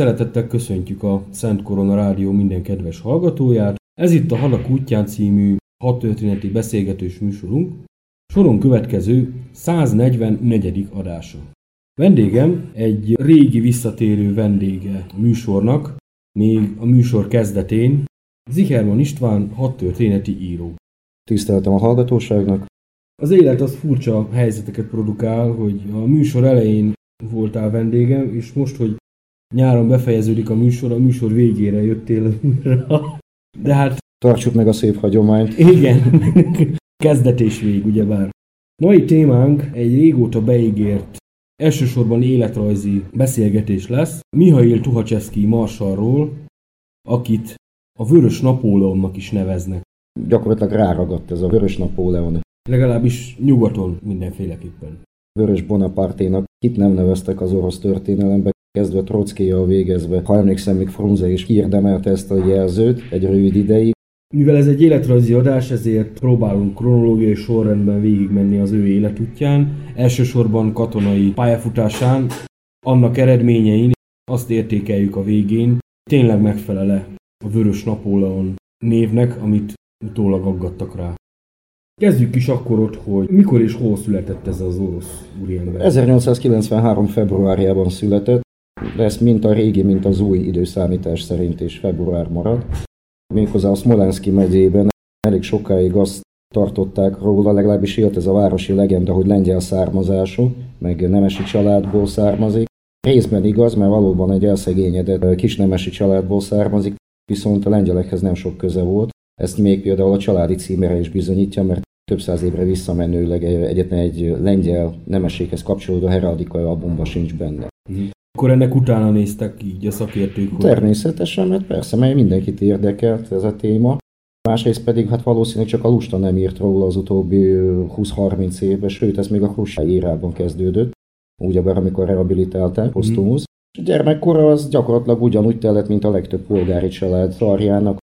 Szeretettel köszöntjük a Szent Korona Rádió minden kedves hallgatóját. Ez itt a Halak útján című hat történeti beszélgetős műsorunk, soron következő 144. adása. Vendégem egy régi visszatérő vendége a műsornak, még a műsor kezdetén, Zicherman István hat történeti író. Tiszteltem a hallgatóságnak. Az élet az furcsa helyzeteket produkál, hogy a műsor elején voltál vendégem, és most, hogy nyáron befejeződik a műsor, a műsor végére jöttél De hát... Tartsuk meg a szép hagyományt. Igen. Kezdet és vég, ugyebár. Mai témánk egy régóta beígért, elsősorban életrajzi beszélgetés lesz Mihail Tuhacseszki marsalról, akit a Vörös Napóleonnak is neveznek. Gyakorlatilag ráragadt ez a Vörös Napóleon. Legalábbis nyugaton mindenféleképpen. Vörös Bonaparténak kit nem neveztek az orosz történelembe, kezdve Trockijjal végezve. Ha emlékszem, még Frunze is kiérdemelte ezt a jelzőt egy rövid ideig. Mivel ez egy életrajzi adás, ezért próbálunk kronológiai sorrendben végigmenni az ő életútján, elsősorban katonai pályafutásán, annak eredményein azt értékeljük a végén, tényleg megfelele a Vörös Napóleon névnek, amit utólag aggattak rá. Kezdjük is akkor ott, hogy mikor és hol született ez az orosz úriember. 1893. februárjában született, lesz mint a régi, mint az új időszámítás szerint is február marad. Méghozzá a Smolenski megyében elég sokáig azt tartották róla, legalábbis élt ez a városi legenda, hogy lengyel származású, meg nemesi családból származik. Részben igaz, mert valóban egy elszegényedett kis nemesi családból származik, viszont a lengyelekhez nem sok köze volt. Ezt még például a családi címere is bizonyítja, mert több száz évre visszamenőleg egyetlen egy lengyel nemességhez kapcsolódó heraldikai albumban sincs benne. Uh-huh. Akkor ennek utána néztek így a szakértők? Hogy... Természetesen, mert persze, mert mindenkit érdekelt ez a téma. Másrészt pedig hát valószínűleg csak a Lusta nem írt róla az utóbbi 20-30 évben, sőt ez még a Khrushchev írában kezdődött, ugyebár amikor rehabilitálták, posztumusz. Mm. Gyermekkora az gyakorlatilag ugyanúgy tellett, mint a legtöbb polgári család szarjának,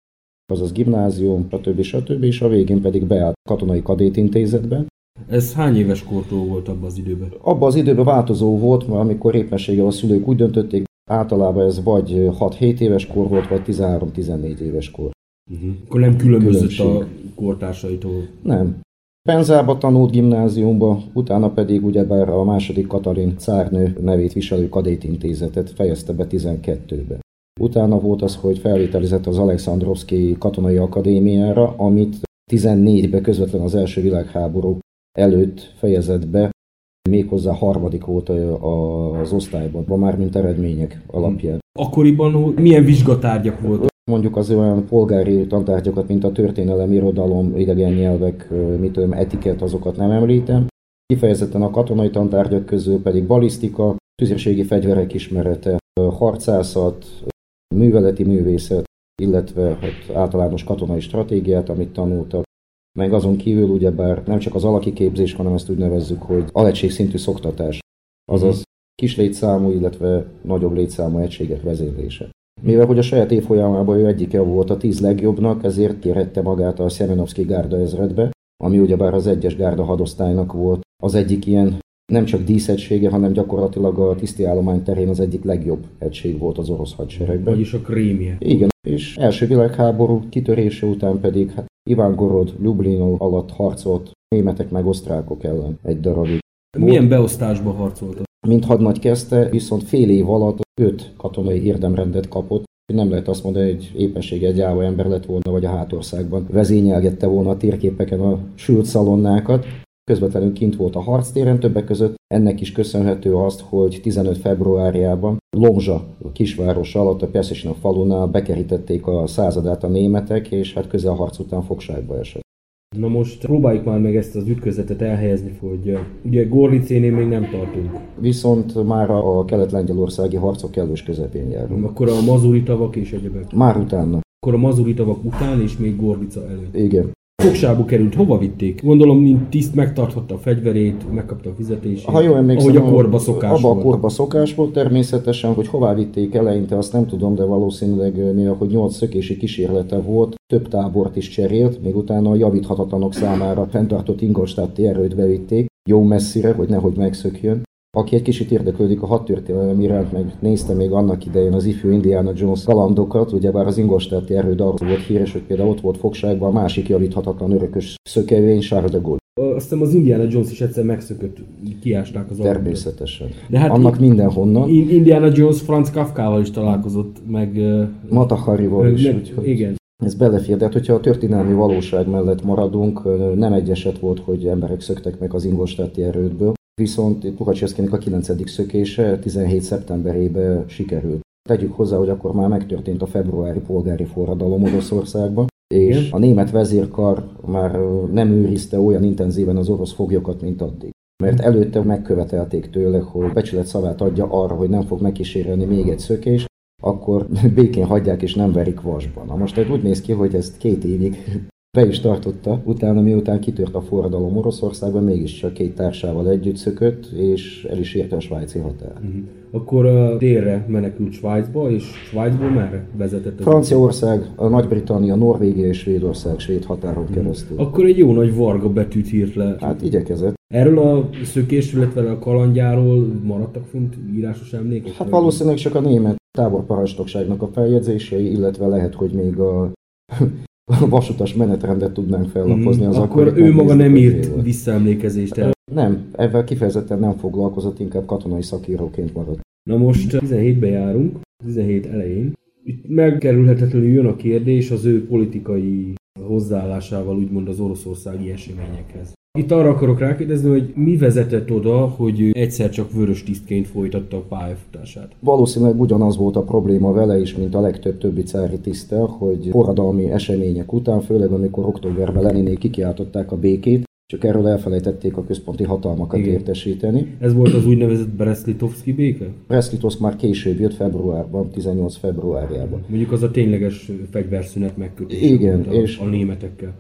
azaz gimnázium, stb. stb. és a végén pedig beállt katonai kadétintézetbe. Ez hány éves kortól volt abban az időben? Abban az időben változó volt, mert amikor éppenséggel a szülők úgy döntötték, általában ez vagy 6-7 éves kor volt, vagy 13-14 éves kor. Uh-huh. Akkor nem különbözött Különbség. a kortársaitól? Nem. Penzába tanult gimnáziumba, utána pedig ugyebár a második Katalin cárnő nevét viselő kadétintézetet fejezte be 12-be. Utána volt az, hogy felvételizett az Alexandrovszki katonai akadémiára, amit 14-ben közvetlen az első világháború előtt fejezett be, méghozzá harmadik volt az osztályban, már mint eredmények alapján. Akkoriban milyen vizsgatárgyak voltak? Mondjuk az olyan polgári tantárgyakat, mint a történelem, irodalom, idegen nyelvek, mit tudom, etiket, azokat nem említem. Kifejezetten a katonai tantárgyak közül pedig balisztika, tüzérségi fegyverek ismerete, harcászat, műveleti művészet, illetve hát általános katonai stratégiát, amit tanultak. Meg azon kívül ugyebár nem csak az alaki képzés, hanem ezt úgy nevezzük, hogy szintű szoktatás, azaz kis létszámú, illetve nagyobb létszámú egységek vezérlése. Mivel hogy a saját évfolyamában ő egyike volt a tíz legjobbnak, ezért kérhette magát a Szemenovszki gárda ezredbe, ami ugyebár az egyes gárda hadosztálynak volt az egyik ilyen nem csak díszegysége, hanem gyakorlatilag a tiszti állomány terén az egyik legjobb egység volt az orosz hadseregben. Vagyis a krémje. Igen, és első világháború kitörése után pedig hát Iván Gorod Lublino alatt harcolt németek meg osztrákok ellen egy darabig. Milyen beosztásban harcoltak? Mint hadnagy kezdte, viszont fél év alatt öt katonai érdemrendet kapott, nem lehet azt mondani, hogy éppensége egy gyáva ember lett volna, vagy a hátországban vezényelgette volna a térképeken a sült szalonnákat. Közvetlenül kint volt a harctéren, többek között ennek is köszönhető azt, hogy 15 februárjában Lomzsa kisváros alatt a Perszesina falunál bekerítették a századát a németek, és hát közel harc után fogságba esett. Na most próbáljuk már meg ezt az ütközetet elhelyezni, hogy ugye Gorlicénél még nem tartunk. Viszont már a kelet-lengyelországi harcok kellős közepén járunk. Akkor a mazuri tavak és egyebek. Már utána. Akkor a mazuri tavak után és még Gorlica előtt. Igen. Fogságba került, hova vitték? Gondolom, mint tiszt megtarthatta a fegyverét, megkapta a fizetését. Ha jól emlékszem, ahogy a korba szokás abba volt. a korba szokás volt természetesen, hogy hová vitték eleinte, azt nem tudom, de valószínűleg mivel, hogy nyolc szökési kísérlete volt, több tábort is cserélt, még utána a javíthatatlanok számára fenntartott Ingolstadti erőt bevitték, jó messzire, hogy nehogy megszökjön. Aki egy kicsit érdeklődik a hadtörténelem iránt, meg nézte még annak idején az ifjú Indiana Jones kalandokat, ugyebár az Ingolstadti erőd arról volt híres, hogy például ott volt fogságban a másik javíthatatlan örökös szökevény, Charles de Gaulle. Azt hiszem az Indiana Jones is egyszer megszökött, kiásták az Természetesen. De hát Annak mindenhonnan. Indiana Jones Franz Kafkával is találkozott, meg... Mataharival is. Meg, úgyhogy... Igen. Ez belefér, de hát, hogyha a történelmi valóság mellett maradunk, nem egy eset volt, hogy emberek szöktek meg az Ingolstadti erődből. Viszont Puhacseszkinek a 9. szökése 17. szeptemberében sikerült. Tegyük hozzá, hogy akkor már megtörtént a februári polgári forradalom Oroszországban, és a német vezérkar már nem őrizte olyan intenzíven az orosz foglyokat, mint addig. Mert előtte megkövetelték tőle, hogy becsület szavát adja arra, hogy nem fog megkísérelni még egy szökés, akkor békén hagyják és nem verik vasban. Na most úgy néz ki, hogy ezt két évig be is tartotta, utána miután kitört a forradalom Oroszországban, mégiscsak két társával együtt szökött, és el is érte a svájci határ. Uh-huh. Akkor a délre menekült Svájcba, és Svájcból merre vezetett? Franciaország, a Nagy-Britannia, Norvégia és Svédország svéd határon uh-huh. keresztül. Akkor egy jó nagy varga betűt írt le. Hát igyekezett. Erről a szökésről, illetve a kalandjáról maradtak fönt írásos emlékek? Hát valószínűleg csak a német táborparastokságnak a feljegyzései, illetve lehet, hogy még a vasutas menetrendet tudnánk fellapozni. Az mm, akkor ő maga nem írt visszaemlékezést el. Nem, ezzel kifejezetten nem foglalkozott, inkább katonai szakíróként maradt. Na most 17-ben járunk, 17 elején. Itt megkerülhetetlenül jön a kérdés az ő politikai hozzáállásával úgymond az oroszországi eseményekhez. Itt arra akarok rákérdezni, hogy mi vezetett oda, hogy egyszer csak vörös tisztként folytatta a pályafutását. Valószínűleg ugyanaz volt a probléma vele is, mint a legtöbb többi cári tisztel, hogy forradalmi események után, főleg amikor októberben Leninék kikiáltották a békét, csak erről elfelejtették a központi hatalmakat Igen. értesíteni. Ez volt az úgynevezett Brest-Litovski béke? Brest-Litovsk már később jött februárban, 18 februárjában. Mondjuk az a tényleges fegyverszünet megkötése Igen, volt a, és a németekkel.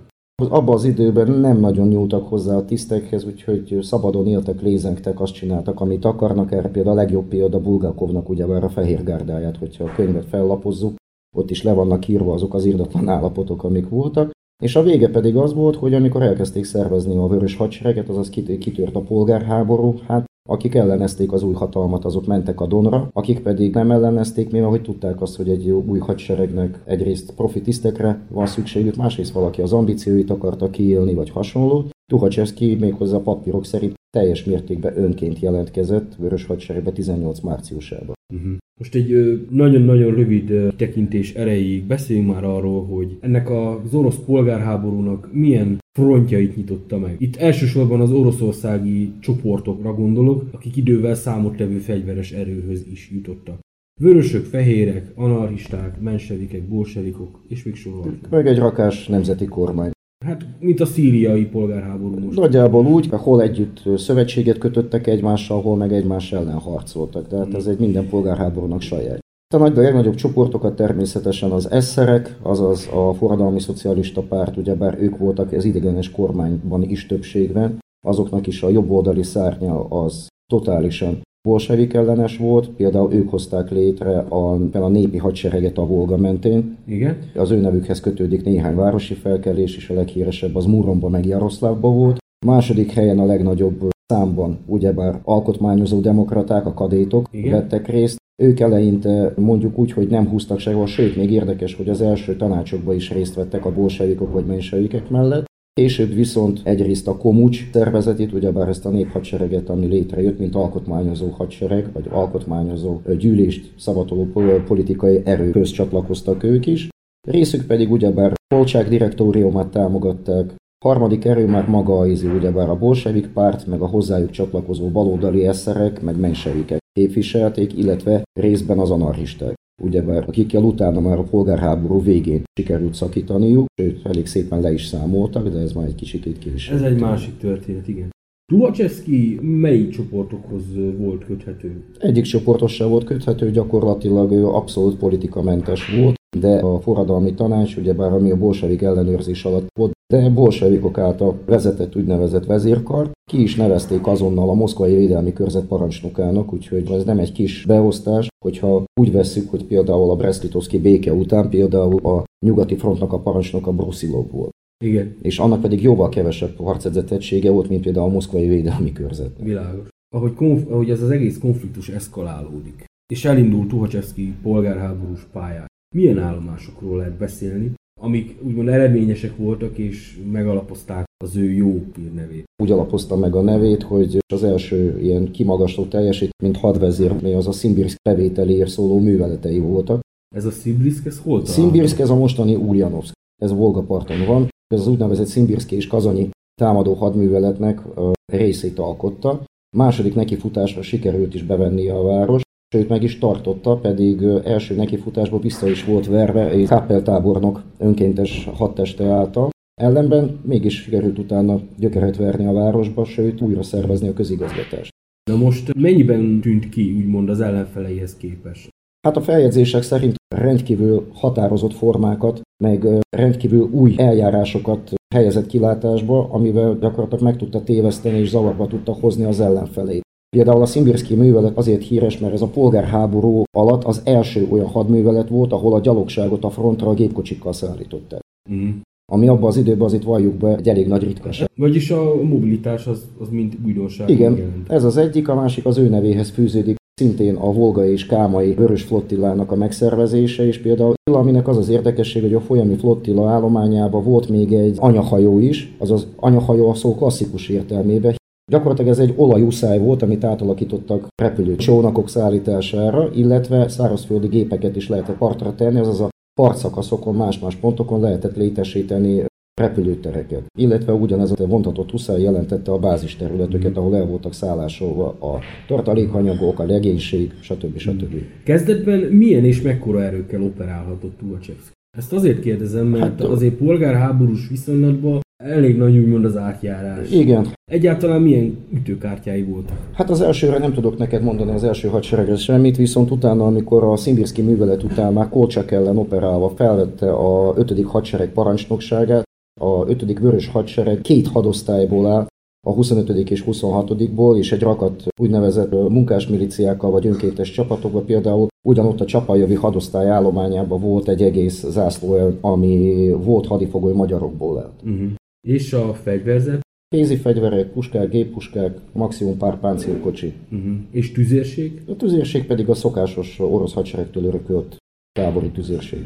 Abban az időben nem nagyon nyúltak hozzá a tisztekhez, úgyhogy szabadon éltek, lézengtek, azt csináltak, amit akarnak. Erre például a legjobb példa Bulgakovnak ugyebár a fehér gárdáját, hogyha a könyvet fellapozzuk, ott is le vannak írva azok az irdatlan állapotok, amik voltak. És a vége pedig az volt, hogy amikor elkezdték szervezni a vörös hadsereget, azaz kitört a polgárháború, hát akik ellenezték az új hatalmat, azok mentek a Donra, akik pedig nem ellenezték, mivel hogy tudták azt, hogy egy új hadseregnek egyrészt profitisztekre van szükségük, másrészt valaki az ambícióit akarta kiélni, vagy hasonló. Tuhacsevszki méghozzá a papírok szerint teljes mértékben önként jelentkezett Vörös Hadseregbe 18 márciusában. Uh-huh. Most egy nagyon-nagyon rövid tekintés erejéig beszéljünk már arról, hogy ennek az orosz polgárháborúnak milyen frontjait nyitotta meg. Itt elsősorban az oroszországi csoportokra gondolok, akik idővel számottevő fegyveres erőhöz is jutottak. Vörösök, fehérek, anarchisták, mensevikek, bolsevikok, és még sorolhatjuk. Meg egy rakás nemzeti kormány. Hát, mint a szíriai polgárháború most. Nagyjából úgy, hol együtt szövetséget kötöttek egymással, hol meg egymás ellen harcoltak. Tehát ez egy minden polgárháborúnak saját. A nagy, a legnagyobb csoportokat természetesen az esszerek, azaz a forradalmi szocialista párt, ugyebár ők voltak az idegenes kormányban is többségben, azoknak is a jobboldali szárnya az totálisan bolsevik ellenes volt, például ők hozták létre a, a népi hadsereget a Volga mentén. Igen. Az ő nevükhez kötődik néhány városi felkelés, és a leghíresebb az Múromba meg Jaroszlávba volt. Második helyen a legnagyobb számban ugyebár alkotmányozó demokraták, a kadétok Igen. vettek részt. Ők eleinte mondjuk úgy, hogy nem húztak sehol, sőt, még érdekes, hogy az első tanácsokban is részt vettek a bolsevikok vagy mensevikek mellett. Később viszont egyrészt a Komucs szervezetét, ugyebár ezt a néphadsereget, ami létrejött, mint alkotmányozó hadsereg, vagy alkotmányozó gyűlést szavatoló politikai erőhöz csatlakoztak ők is. Részük pedig ugyebár Polcsák direktóriumát támogatták, harmadik erő már maga a izi, ugyebár a bolsevik párt, meg a hozzájuk csatlakozó baloldali eszerek, meg mensevikek képviselték, illetve részben az anarchisták ugyebár akikkel utána már a polgárháború végén sikerült szakítaniuk, sőt, elég szépen le is számoltak, de ez már egy kicsit később. Ez egy másik történet, igen. Tuhacseszki melyik csoportokhoz volt köthető? Egyik csoportos sem volt köthető, gyakorlatilag ő abszolút politikamentes volt, de a forradalmi tanács, ugyebár ami a bolsevik ellenőrzés alatt volt, de bolsevikok által vezetett úgynevezett vezérkar, ki is nevezték azonnal a Moszkvai Védelmi Körzet parancsnokának, úgyhogy ez nem egy kis beosztás, hogyha úgy vesszük, hogy például a Brest-Litovszki béke után például a nyugati frontnak a parancsnoka Brusilov volt. Igen. És annak pedig jóval kevesebb harcedzetettsége volt, mint például a Moszkvai Védelmi Körzet. Világos. Ahogy, konf- ahogy ez az egész konfliktus eszkalálódik, és elindult Tuhacsevszki polgárháborús pályán, milyen állomásokról lehet beszélni, amik úgymond eredményesek voltak és megalapozták az ő jó hírnevét. Úgy alapozta meg a nevét, hogy az első ilyen kimagasló teljesít, mint hadvezér, mi az a Szimbirsk bevételéért szóló műveletei voltak. Ez a Szimbirsk, ez hol Szimbirsk, ez a mostani Ulyanovsk. Ez Volga-parton van. Ez az úgynevezett Szimbirszki és Kazanyi támadó hadműveletnek a részét alkotta. Második nekifutásra sikerült is bevenni a város, sőt meg is tartotta, pedig első nekifutásban vissza is volt verve egy tábornok önkéntes hadteste által. Ellenben mégis sikerült utána gyökeret verni a városba, sőt újra szervezni a közigazgatást. Na most mennyiben tűnt ki, úgymond az ellenfeleihez képest? Hát a feljegyzések szerint rendkívül határozott formákat, meg rendkívül új eljárásokat helyezett kilátásba, amivel gyakorlatilag meg tudta téveszteni és zavarba tudta hozni az ellenfelét. Például a Szimbirszki művelet azért híres, mert ez a polgárháború alatt az első olyan hadművelet volt, ahol a gyalogságot a frontra a gépkocsikkal szállították. Mm. Ami abban az időben azért valljuk be egy elég nagy ritkaság. Vagyis a mobilitás az, az mint újdonság. Igen, jelent. ez az egyik, a másik az ő nevéhez fűződik szintén a Volga és Kámai Vörös flottillának a megszervezése, és például aminek az az érdekesség, hogy a folyami flottilla állományában volt még egy anyahajó is, azaz anyahajó a szó klasszikus értelmében, Gyakorlatilag ez egy olajúszáj volt, amit átalakítottak repülő csónakok szállítására, illetve szárazföldi gépeket is lehetett partra tenni, azaz a partszakaszokon, más-más pontokon lehetett létesíteni repülőtereket. Illetve ugyanez a vontatott huszár jelentette a bázisterületeket, ahol el voltak szállásolva a tartalékanyagok, a legénység, stb. stb. Kezdetben milyen és mekkora erőkkel operálhatott Tuhacsevszki? Ezt azért kérdezem, mert hát, azért polgárháborús viszonylatban elég nagy úgymond az átjárás. Igen. Egyáltalán milyen ütőkártyái voltak? Hát az elsőre nem tudok neked mondani az első hadseregre semmit, viszont utána, amikor a Szimbirszki művelet után már Kolcsak ellen operálva felvette a 5. hadsereg parancsnokságát, a 5. vörös hadsereg két hadosztályból áll, a 25. és 26-ból, és egy rakat úgynevezett munkásmiliciákkal vagy önkéntes csapatokban például ugyanott a Csapajavi hadosztály állományában volt egy egész zászló, ami volt hadifogoly magyarokból lett. Uh-huh. És a fegyverzet? Kézi fegyverek, puskák, géppuskák, maximum pár páncélkocsi. Uh-huh. És tüzérség? A tüzérség pedig a szokásos orosz hadseregtől örökölt tábori tüzérség.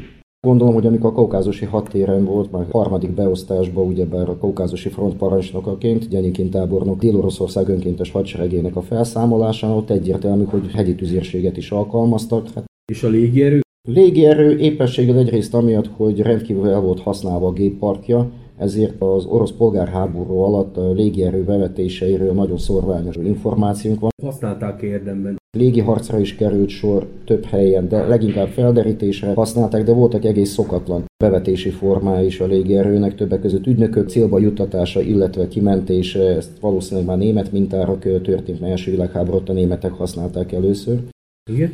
Gondolom, hogy amikor a kaukázusi hadtéren volt, már harmadik beosztásban, ugyebár a kaukázusi front parancsnokaként, Gyenyikin tábornok Dél-Oroszország önkéntes hadseregének a felszámolásán, ott egyértelmű, hogy hegyi tüzérséget is alkalmaztak. Hát és a légierő? Légierő éppenséggel egyrészt amiatt, hogy rendkívül el volt használva a gépparkja, ezért az orosz polgárháború alatt a légierő bevetéseiről nagyon szorványos információnk van. Használták érdemben. Légi harcra is került sor több helyen, de leginkább felderítésre használták, de voltak egész szokatlan bevetési formái is a légierőnek, többek között ügynökök célba juttatása, illetve kimentése, ezt valószínűleg már német mintára történt, mert első világháborút a németek használták először. Igen.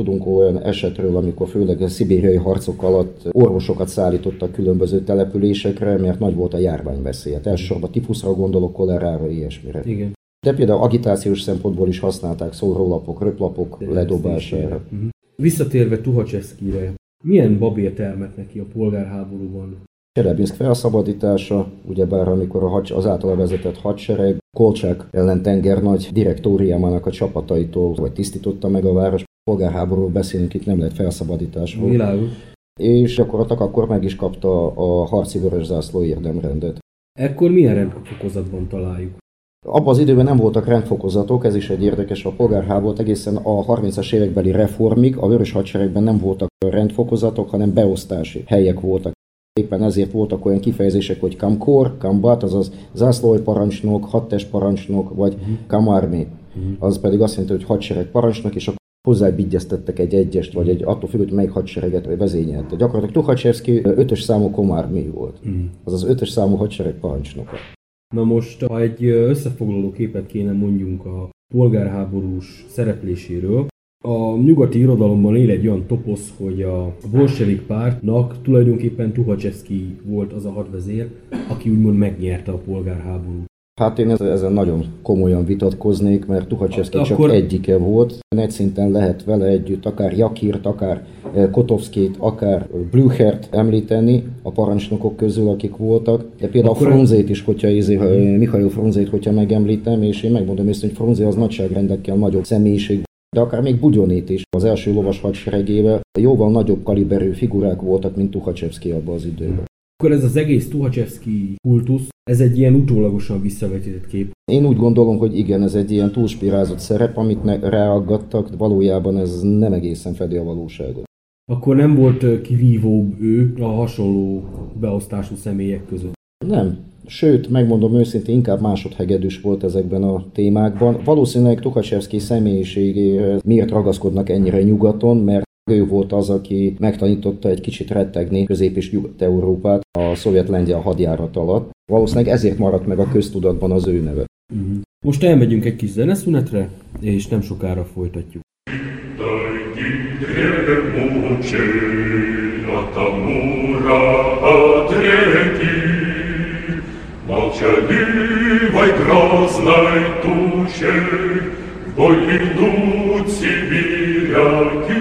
Tudunk olyan esetről, amikor főleg a szibériai harcok alatt orvosokat szállítottak különböző településekre, mert nagy volt a járványveszély. Hát elsősorban tifuszra gondolok, kolerára, ilyesmire. Igen. De például agitációs szempontból is használták szórólapok, röplapok ledobására. Uh-huh. Visszatérve Tuhacseszkire, milyen babér termett neki a polgárháborúban? Cselebinsk felszabadítása, ugyebár amikor a hads, az általa vezetett hadsereg Kolcsák ellen tengernagy direktóriámának a csapataitól vagy tisztította meg a város, polgárháborúról beszélünk, itt nem lehet felszabadításról. Világos. És gyakorlatilag akkor meg is kapta a harci vörös zászló érdemrendet. Ekkor milyen rendfokozatban találjuk? Abban az időben nem voltak rendfokozatok, ez is egy érdekes, a polgárháború egészen a 30-as évekbeli reformig a vörös hadseregben nem voltak rendfokozatok, hanem beosztási helyek voltak. Éppen ezért voltak olyan kifejezések, hogy kamkor, kambat, azaz zászlóparancsnok, hadtest parancsnok, vagy kamarmi. Az pedig azt jelenti, hogy hadsereg parancsnok, és akkor hozzábigyeztettek egy egyest, vagy egy attól függ, hogy melyik hadsereget vezényelte. Gyakorlatilag Tuhacsevszki ötös számú komármi volt. Mm. Az az ötös számú hadsereg parancsnoka. Na most, ha egy összefoglaló képet kéne mondjunk a polgárháborús szerepléséről, a nyugati irodalomban él egy olyan toposz, hogy a bolsevik pártnak tulajdonképpen Tuhacsevszki volt az a hadvezér, aki úgymond megnyerte a polgárháborút. Hát én ezen nagyon komolyan vitatkoznék, mert Tuhacsevszki csak Akkor... egyike volt. Egy szinten lehet vele együtt akár Jakirt, akár eh, Kotovszkét, akár Blüchert említeni a parancsnokok közül, akik voltak. De például Akkor... Fronzét is, hogyha izé, Mihail Fronzét, hogyha megemlítem, és én megmondom ezt, hogy Fronzé az nagyságrendekkel nagyobb személyiség de akár még Bugyonét is az első lovas hadseregével jóval nagyobb kaliberű figurák voltak, mint Tuhacsevszki abban az időben. Akkor ez az egész Tuhacsevszki kultusz, ez egy ilyen utólagosan visszavetített kép. Én úgy gondolom, hogy igen, ez egy ilyen túlspirázott szerep, amit ne, ráaggattak, valójában ez nem egészen fedi a valóságot. Akkor nem volt kivívóbb ő a hasonló beosztású személyek között? Nem. Sőt, megmondom őszintén, inkább másodhegedűs volt ezekben a témákban. Valószínűleg Tukacsevszki személyiségéhez miért ragaszkodnak ennyire nyugaton, mert ő volt az, aki megtanította egy kicsit rettegni Közép- és Nyugat-Európát a szovjet-lengyel hadjárat alatt. Valószínűleg ezért maradt meg a köztudatban az ő neve. Uh-huh. Most elmegyünk egy kis zeneszünetre, és nem sokára folytatjuk. Молчаливой грозной тучей В бой идут сибиряки.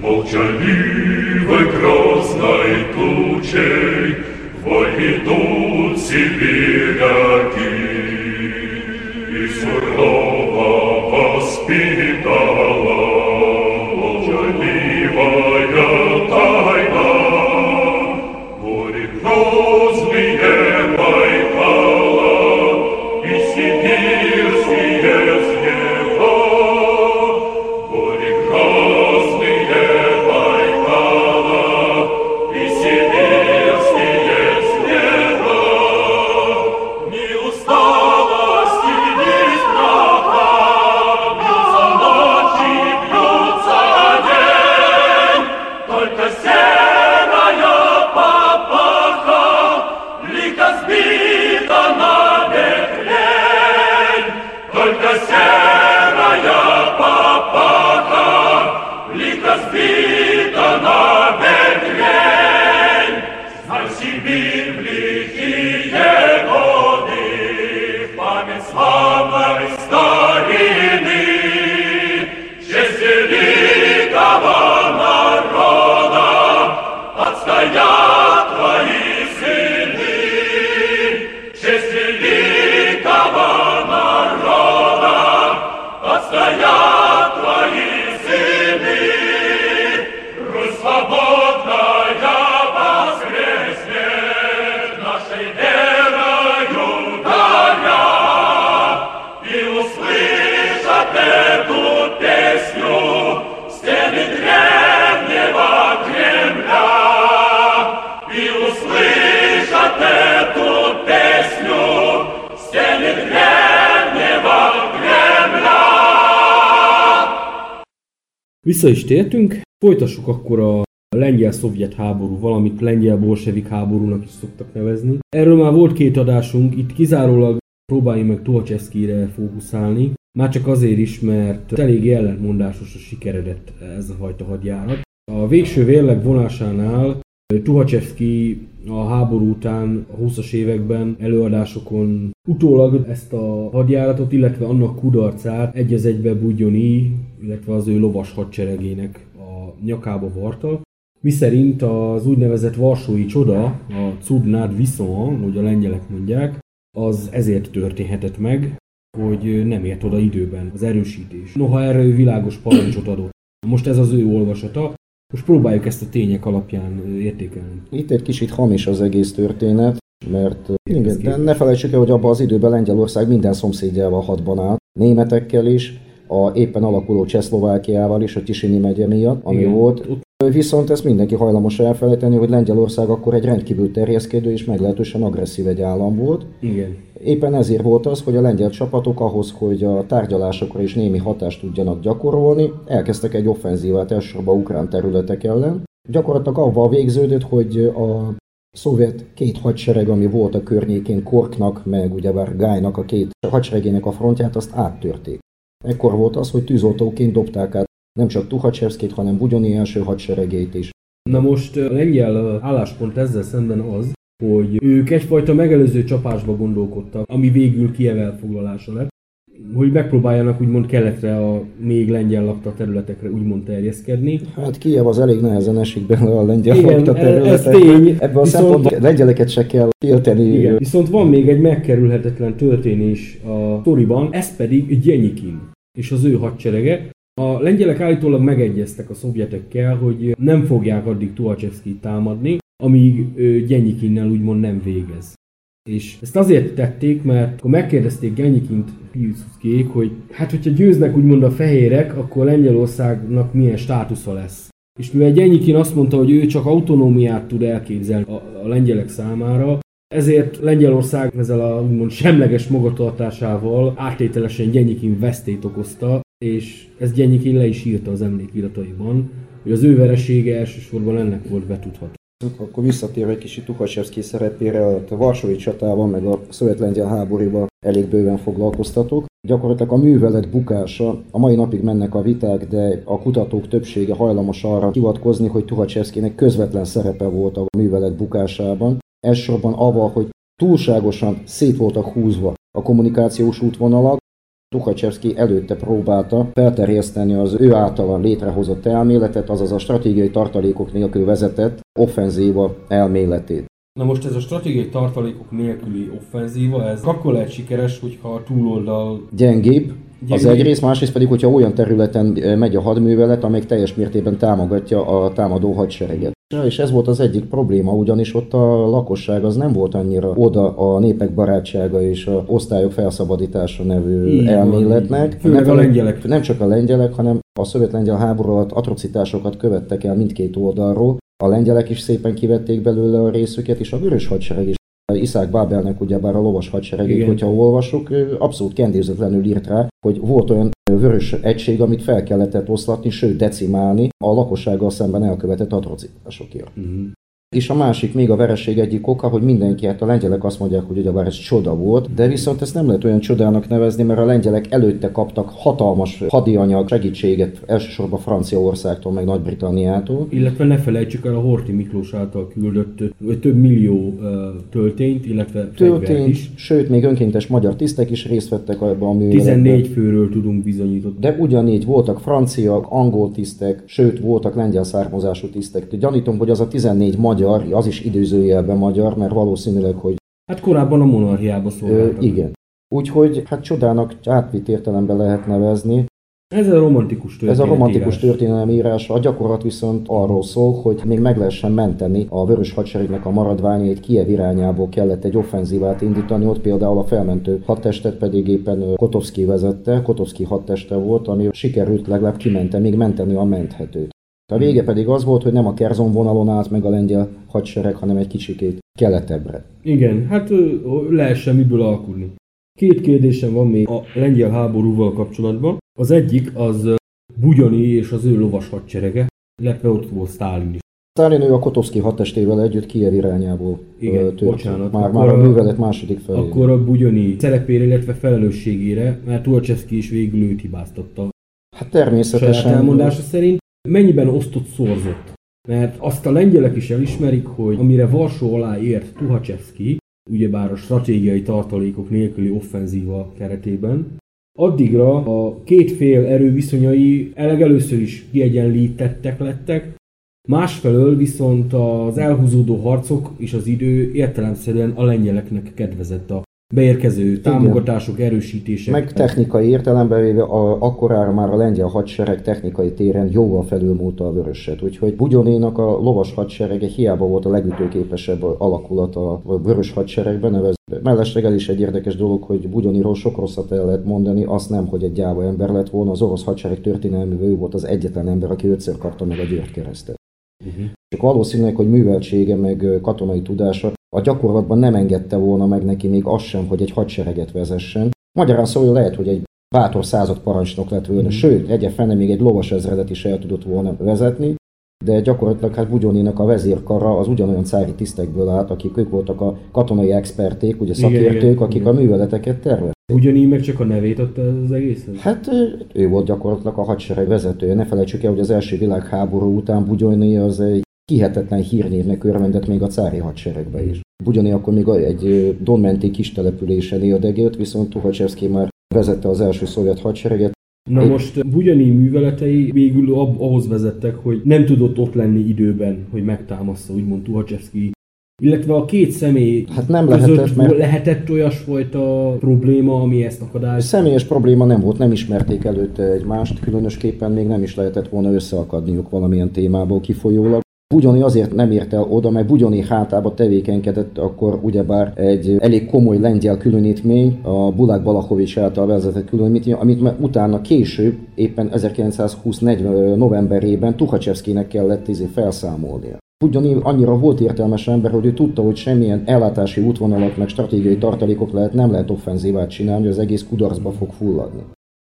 Молчаливой грозной тучей Войдут сибиряки Vissza is tértünk, folytassuk akkor a lengyel-szovjet háború, valamit lengyel-bolsevik háborúnak is szoktak nevezni. Erről már volt két adásunk, itt kizárólag próbáljunk meg Tuhacseszkire fókuszálni, már csak azért is, mert elég ellentmondásos a sikeredett ez a fajta hadjárat. A végső vérleg vonásánál Tuhacsevszki a háború után a 20-as években előadásokon utólag ezt a hadjáratot, illetve annak kudarcát egy az egybe Bugyoni, illetve az ő lovas hadseregének a nyakába varta. Miszerint az úgynevezett Varsói csoda, a Cudnád Viszon, hogy a lengyelek mondják, az ezért történhetett meg, hogy nem ért oda időben az erősítés. Noha erre ő világos parancsot adott. Most ez az ő olvasata, most próbáljuk ezt a tények alapján értékelni. Itt egy kicsit hamis az egész történet, mert igen, de ne felejtsük el, hogy abban az időben Lengyelország minden szomszédjával hadban állt, németekkel is, a éppen alakuló Csehszlovákiával is, a Tisini megye miatt, ami Igen. volt. Viszont ezt mindenki hajlamos elfelejteni, hogy Lengyelország akkor egy rendkívül terjeszkedő és meglehetősen agresszív egy állam volt. Igen. Éppen ezért volt az, hogy a lengyel csapatok ahhoz, hogy a tárgyalásokra is némi hatást tudjanak gyakorolni, elkezdtek egy offenzívát elsősorban ukrán területek ellen. Gyakorlatilag avval végződött, hogy a szovjet két hadsereg, ami volt a környékén Korknak, meg ugyebár Gájnak a két hadseregének a frontját, azt áttörték. Ekkor volt az, hogy tűzoltóként dobták át nem csak Tuhacsevszkét, hanem Bugyoni első hadseregét is. Na most a lengyel álláspont ezzel szemben az, hogy ők egyfajta megelőző csapásba gondolkodtak, ami végül Kiev elfoglalása lett, hogy megpróbáljanak úgymond keletre a még lengyel lakta területekre úgymond terjeszkedni. Hát Kiev az elég nehezen esik bele a lengyel Igen, lakta területekre. ez tény. Ebben a szempontból lengyeleket se kell félteni. Igen. Viszont van még egy megkerülhetetlen történés a sztoriban, ez pedig Gyenyikin és az ő hadserege, a lengyelek állítólag megegyeztek a szovjetekkel, hogy nem fogják addig Tuhacsevszkit támadni, amíg Gyenyikinnel úgymond nem végez. És ezt azért tették, mert akkor megkérdezték Genyikint Piłsudskiék, hogy hát hogyha győznek úgymond a fehérek, akkor Lengyelországnak milyen státusza lesz. És mivel Gyenyikin azt mondta, hogy ő csak autonómiát tud elképzelni a, a lengyelek számára, ezért Lengyelország ezzel a úgymond semleges magatartásával áttételesen Gyenyikin vesztét okozta, és ez Gyenyikin le is írta az emlékirataiban, hogy az ő veresége elsősorban ennek volt betudható. Akkor visszatérve egy kicsit Tukhachevszki szerepére, a Varsói csatában, meg a szovjet-lengyel háborúban elég bőven foglalkoztatok. Gyakorlatilag a művelet bukása, a mai napig mennek a viták, de a kutatók többsége hajlamos arra hivatkozni, hogy Tukhachevszkinek közvetlen szerepe volt a művelet bukásában. Elsősorban avval, hogy túlságosan szét voltak húzva a kommunikációs útvonalak, Tukhachevsky előtte próbálta felterjeszteni az ő által létrehozott elméletet, azaz a stratégiai tartalékok nélkül vezetett offenzíva elméletét. Na most ez a stratégiai tartalékok nélküli offenzíva, ez akkor lehet sikeres, hogyha a túloldal gyengébb, az egyrészt, másrészt pedig, hogyha olyan területen eh, megy a hadművelet, amelyik teljes mértékben támogatja a támadó hadsereget. És ez volt az egyik probléma, ugyanis ott a lakosság az nem volt annyira oda a népek barátsága és a osztályok felszabadítása nevű Igen, elméletnek. Főleg nem, a lengyelek. Nem csak a lengyelek, hanem a szovjet-lengyel háború alatt atrocitásokat követtek el mindkét oldalról. A lengyelek is szépen kivették belőle a részüket, és a vörös hadsereg is Iszák Bábelnek ugyebár a lovas hadseregét, Igen. hogyha olvasok, abszolút kendézetlenül írt rá, hogy volt olyan vörös egység, amit fel kellett oszlatni, sőt decimálni a lakossággal szemben elkövetett atrocitásokért. Uh-huh. És a másik még a vereség egyik oka, hogy mindenki, hát a lengyelek azt mondják, hogy ugyebár ez csoda volt, de viszont ezt nem lehet olyan csodának nevezni, mert a lengyelek előtte kaptak hatalmas hadianyag segítséget, elsősorban Franciaországtól, meg Nagy-Britanniától. Illetve ne felejtsük el a Horti Miklós által küldött több millió uh, töltényt, illetve töltényt, is. Sőt, még önkéntes magyar tisztek is részt vettek ebben a műveletben. 14 főről tudunk bizonyított. De ugyanígy voltak francia, angol tisztek, sőt voltak lengyel származású tisztek. Gyanítom, hogy az a 14 magyar magyar, az is időzőjelben magyar, mert valószínűleg, hogy... Hát korábban a monarchiába szolgáltak. Igen. Úgyhogy hát csodának átvitt értelemben lehet nevezni. Ez a romantikus történelem. Ez a romantikus történelem írása. A gyakorlat viszont arról szól, hogy még meg lehessen menteni a vörös hadseregnek a maradványait Kiev irányából kellett egy offenzívát indítani, ott például a felmentő hadtestet pedig éppen Kotovski vezette, Kotovski hadteste volt, ami sikerült legalább kimente, még menteni a menthetőt. A vége pedig az volt, hogy nem a Kerzon vonalon állt meg a lengyel hadsereg, hanem egy kicsikét keletebbre. Igen, hát lehessen miből alkulni. Két kérdésem van még a lengyel háborúval kapcsolatban. Az egyik az Bugyani és az ő lovas hadserege, illetve ott volt Sztálin is. Sztálin ő a Kotovszki hadtestével együtt Kiev irányából Igen, tört. bocsánat. Már, már a, a művelet második felé. Akkor a Bugyani szerepére, illetve felelősségére, mert Tulcseszki is végül őt hibáztatta. Hát természetesen. Saját elmondása szerint. Mennyiben osztott szorzott? Mert azt a lengyelek is elismerik, hogy amire Varsó alá ért Tuhacsevszki, ugyebár a stratégiai tartalékok nélküli offenzíva keretében, addigra a két fél erőviszonyai először is kiegyenlítettek lettek, másfelől viszont az elhúzódó harcok és az idő értelemszerűen a lengyeleknek kedvezett a beérkező támogatások, Igen. erősítése. Meg technikai értelemben véve a, akkorára már a lengyel hadsereg technikai téren jóval felülmúlta a vöröset. Úgyhogy Bugyonénak a lovas hadserege hiába volt a legütőképesebb alakulat a vörös hadseregben, nevez. Mellesleg el is egy érdekes dolog, hogy Bugyoniról sok rosszat el lehet mondani, azt nem, hogy egy gyáva ember lett volna, az orosz hadsereg történelművel ő volt az egyetlen ember, aki ötször kapta meg a György keresztet. Uh-huh. Csak valószínűleg, hogy műveltsége meg katonai tudása a gyakorlatban nem engedte volna meg neki még azt sem, hogy egy hadsereget vezessen. Magyarán szóval lehet, hogy egy bátor század parancsnok lett volna, mm. sőt, egye fene még egy lovas ezredet is el tudott volna vezetni, de gyakorlatilag hát Bugyoninak a vezérkara az ugyanolyan cári tisztekből állt, akik ők voltak a katonai experték, ugye szakértők, igen, igen, akik igen. a műveleteket tervezték. Ugyanígy meg csak a nevét adta az egészhez? Hát ő volt gyakorlatilag a hadsereg vezetője. Ne felejtsük el, hogy az első világháború után Bugyoni az egy hihetetlen hírnévnek örvendett még a cári hadseregbe is. Bugyani akkor még egy Donmenti kis településen éldegélt, viszont Tuhacsevszki már vezette az első szovjet hadsereget, Na most Bugyani műveletei végül ahhoz vezettek, hogy nem tudott ott lenni időben, hogy megtámaszta úgymond Tuhacsevszki illetve a két személy hát nem lehetett, mert... lehetett olyasfajta probléma, ami ezt akadályozta? Személyes probléma nem volt, nem ismerték előtte egymást, különösképpen még nem is lehetett volna összeakadniuk valamilyen témából kifolyólag. Bugyoni azért nem ért el oda, mert Bugyoni hátába tevékenykedett akkor ugyebár egy elég komoly lengyel különítmény, a Bulák Balachovics által vezetett különítmény, amit utána később, éppen 1920 novemberében Tuhacsevszkinek kellett izé felszámolnia. Bugyoni annyira volt értelmes ember, hogy ő tudta, hogy semmilyen ellátási útvonalak meg stratégiai tartalékok lehet, nem lehet offenzívát csinálni, hogy az egész kudarcba fog fulladni.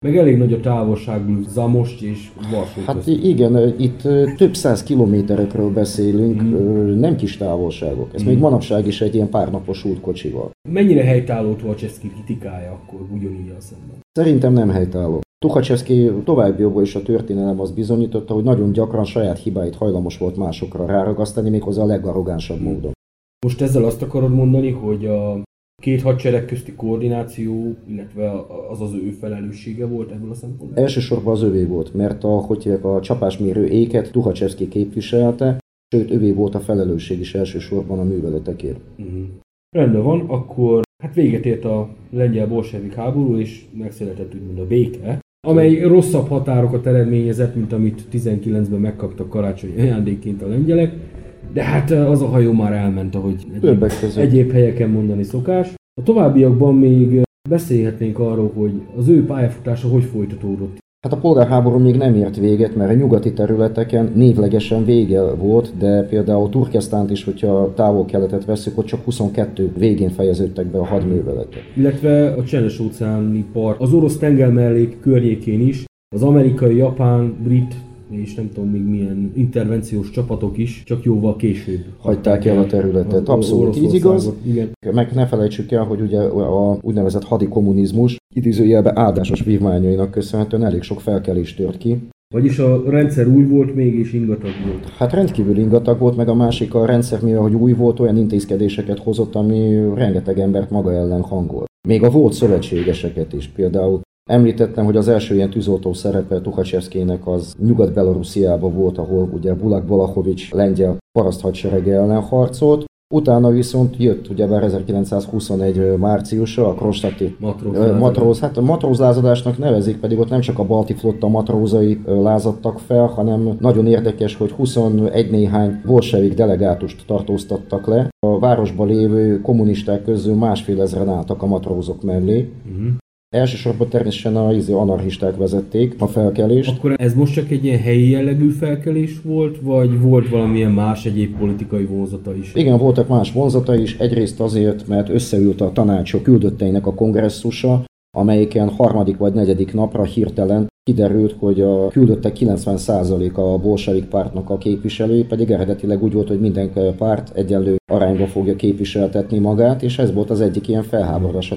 Meg elég nagy a távolságú Zamost és Varsó Hát között. igen, itt több száz kilométerekről beszélünk, mm. nem kis távolságok. Ez mm. még manapság is egy ilyen párnapos útkocsival. Mennyire helytálló Tuhacseszki kritikája akkor ugyanígy a szemben? Szerintem nem helytálló. Tuhacseszki további jobban is a történelem az bizonyította, hogy nagyon gyakran saját hibáit hajlamos volt másokra ráragasztani, méghozzá a legarrogánsabb módon. Most ezzel azt akarod mondani, hogy a két hadsereg közti koordináció, illetve az az ő felelőssége volt ebből a szempontból? Elsősorban az övé volt, mert a, hogy a csapásmérő éket Tuhacsevszki képviselte, sőt övé volt a felelősség is elsősorban a műveletekért. Uh-huh. Rendben van, akkor hát véget ért a lengyel bolsevik háború, és megszületett úgymond a béke, amely rosszabb határokat eredményezett, mint amit 19-ben megkaptak karácsonyi ajándékként a lengyelek, de hát az a hajó már elment, ahogy egyéb, egyéb helyeken mondani szokás. A továbbiakban még beszélhetnénk arról, hogy az ő pályafutása hogy folytatódott. Hát a polgárháború még nem ért véget, mert a nyugati területeken névlegesen vége volt, de például Turkesztánt is, hogyha távol-keletet veszük, ott csak 22 végén fejeződtek be a hadműveletek. Illetve a csendes óceáni part, az orosz tengermellék környékén is, az amerikai, japán, brit és nem tudom még milyen intervenciós csapatok is, csak jóval később. Hagyták el a területet. Abszolút így igaz. Igen. Meg ne felejtsük el, hogy ugye a úgynevezett hadi kommunizmus idézőjelben áldásos vívmányainak köszönhetően elég sok felkelés tört ki. Vagyis a rendszer új volt még, és ingatag volt. Hát rendkívül ingatag volt, meg a másik a rendszer, mivel hogy új volt, olyan intézkedéseket hozott, ami rengeteg embert maga ellen hangol. Még a volt szövetségeseket is, például Említettem, hogy az első ilyen tűzoltó szerepe Tuhacsevszkének az Nyugat-Belarusziában volt, ahol ugye Bulak Balachovics lengyel paraszt hadserege ellen harcolt. Utána viszont jött ugyebár 1921 márciusa a Kronstadti Matróz, matróz, hát a matrózlázadásnak nevezik, pedig ott nem csak a balti flotta matrózai lázadtak fel, hanem nagyon érdekes, hogy 21 néhány bolsevik delegátust tartóztattak le. A városban lévő kommunisták közül másfél ezeren álltak a matrózok mellé. Uh-huh. Elsősorban természetesen a izé, anarchisták vezették a felkelést. Akkor ez most csak egy ilyen helyi jellegű felkelés volt, vagy volt valamilyen más egyéb politikai vonzata is? Igen, voltak más vonzata is. Egyrészt azért, mert összeült a tanácsok küldötteinek a kongresszusa, amelyiken harmadik vagy negyedik napra hirtelen kiderült, hogy a küldöttek 90%-a a bolsevik pártnak a képviselői, pedig eredetileg úgy volt, hogy minden párt egyenlő arányba fogja képviseltetni magát, és ez volt az egyik ilyen felháborodás.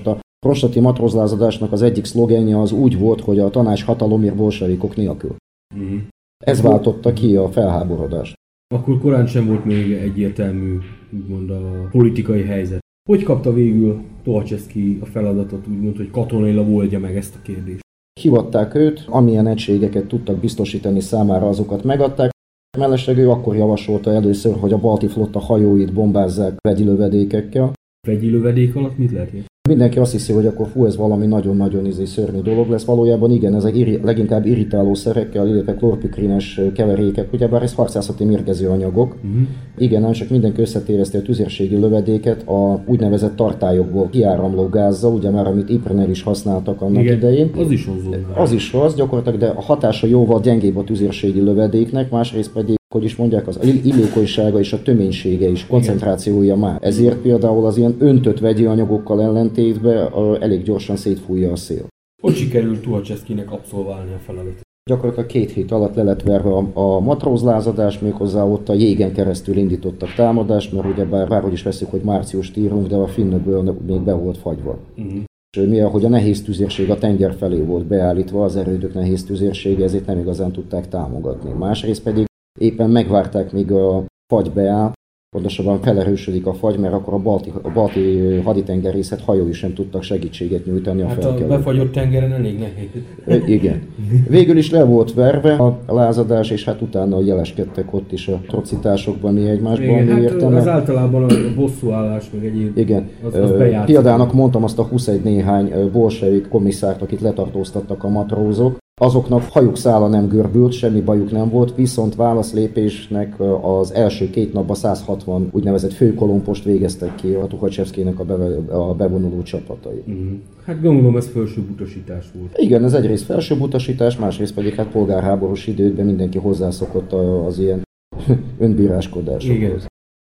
Prostati matrózlázadásnak az egyik szlogenje az úgy volt, hogy a tanács hatalomért bolsevikok nélkül. Uh-huh. Ez váltotta ki a felháborodást. Akkor korán sem volt még egyértelmű, úgymond a politikai helyzet. Hogy kapta végül Tolcseszki a feladatot, úgymond, hogy katonailag oldja meg ezt a kérdést? Hivatták őt, amilyen egységeket tudtak biztosítani számára, azokat megadták. Mellesleg ő akkor javasolta először, hogy a balti flotta hajóit bombázzák vegyi lövedékekkel. Vegyi lövedék alatt mit lehet? Mindenki azt hiszi, hogy akkor fú, ez valami nagyon-nagyon izé szörnyű dolog lesz. Valójában igen, ezek iri, leginkább irritáló szerekkel, illetve klorpikrines keverékek, ugyebár ez harcászati mérgező anyagok. Uh-huh. Igen, nem csak mindenki összetéveszti a tüzérségi lövedéket a úgynevezett tartályokból kiáramló gázzal, ugye már amit Iprenél is használtak annak igen, idején. Az is hozzá. Az is az, gyakorlatilag, de a hatása jóval gyengébb a tüzérségi lövedéknek, másrészt pedig hogy is mondják, az illékonysága és a töménysége is, koncentrációja már. Ezért például az ilyen öntött vegyi anyagokkal ellentétben elég gyorsan szétfújja a szél. Hogy sikerült Tuhacseszkinek abszolválni a feladatot? Gyakorlatilag két hét alatt le lett verve a, a matrózlázadás, méghozzá ott a jégen keresztül indítottak támadást, mert ugye bár, bárhogy is veszük, hogy március írunk, de a finnökből még be volt fagyva. Uh-huh. És mivel hogy a nehéz tüzérség a tenger felé volt beállítva, az erődök nehéz tüzérsége, ezért nem igazán tudták támogatni. Másrészt pedig éppen megvárták, míg a fagy beáll, pontosabban felerősödik a fagy, mert akkor a balti, a balti haditengerészet hajói sem tudtak segítséget nyújtani a hát felkelőt. a befagyott tengeren elég nehéz. Igen. Végül is le volt verve a lázadás, és hát utána jeleskedtek ott is a trocitásokban mi egymásban. Igen, hát értem, az általában a bosszúállás, meg egyéb. Igen. Az, az Példának mondtam azt a 21 néhány bolsevik komisszárt, akit letartóztattak a matrózok, Azoknak hajuk szála nem görbült, semmi bajuk nem volt, viszont válaszlépésnek az első két napban 160 úgynevezett főkolompost végeztek ki a Tuhacsevszkének a, beve, a bevonuló csapatai. Uh-huh. Hát gondolom ez felsőbb utasítás volt. Igen, ez egyrészt felsőbb utasítás, másrészt pedig hát polgárháborús időkben mindenki hozzászokott az ilyen önbíráskodásokhoz. Igen.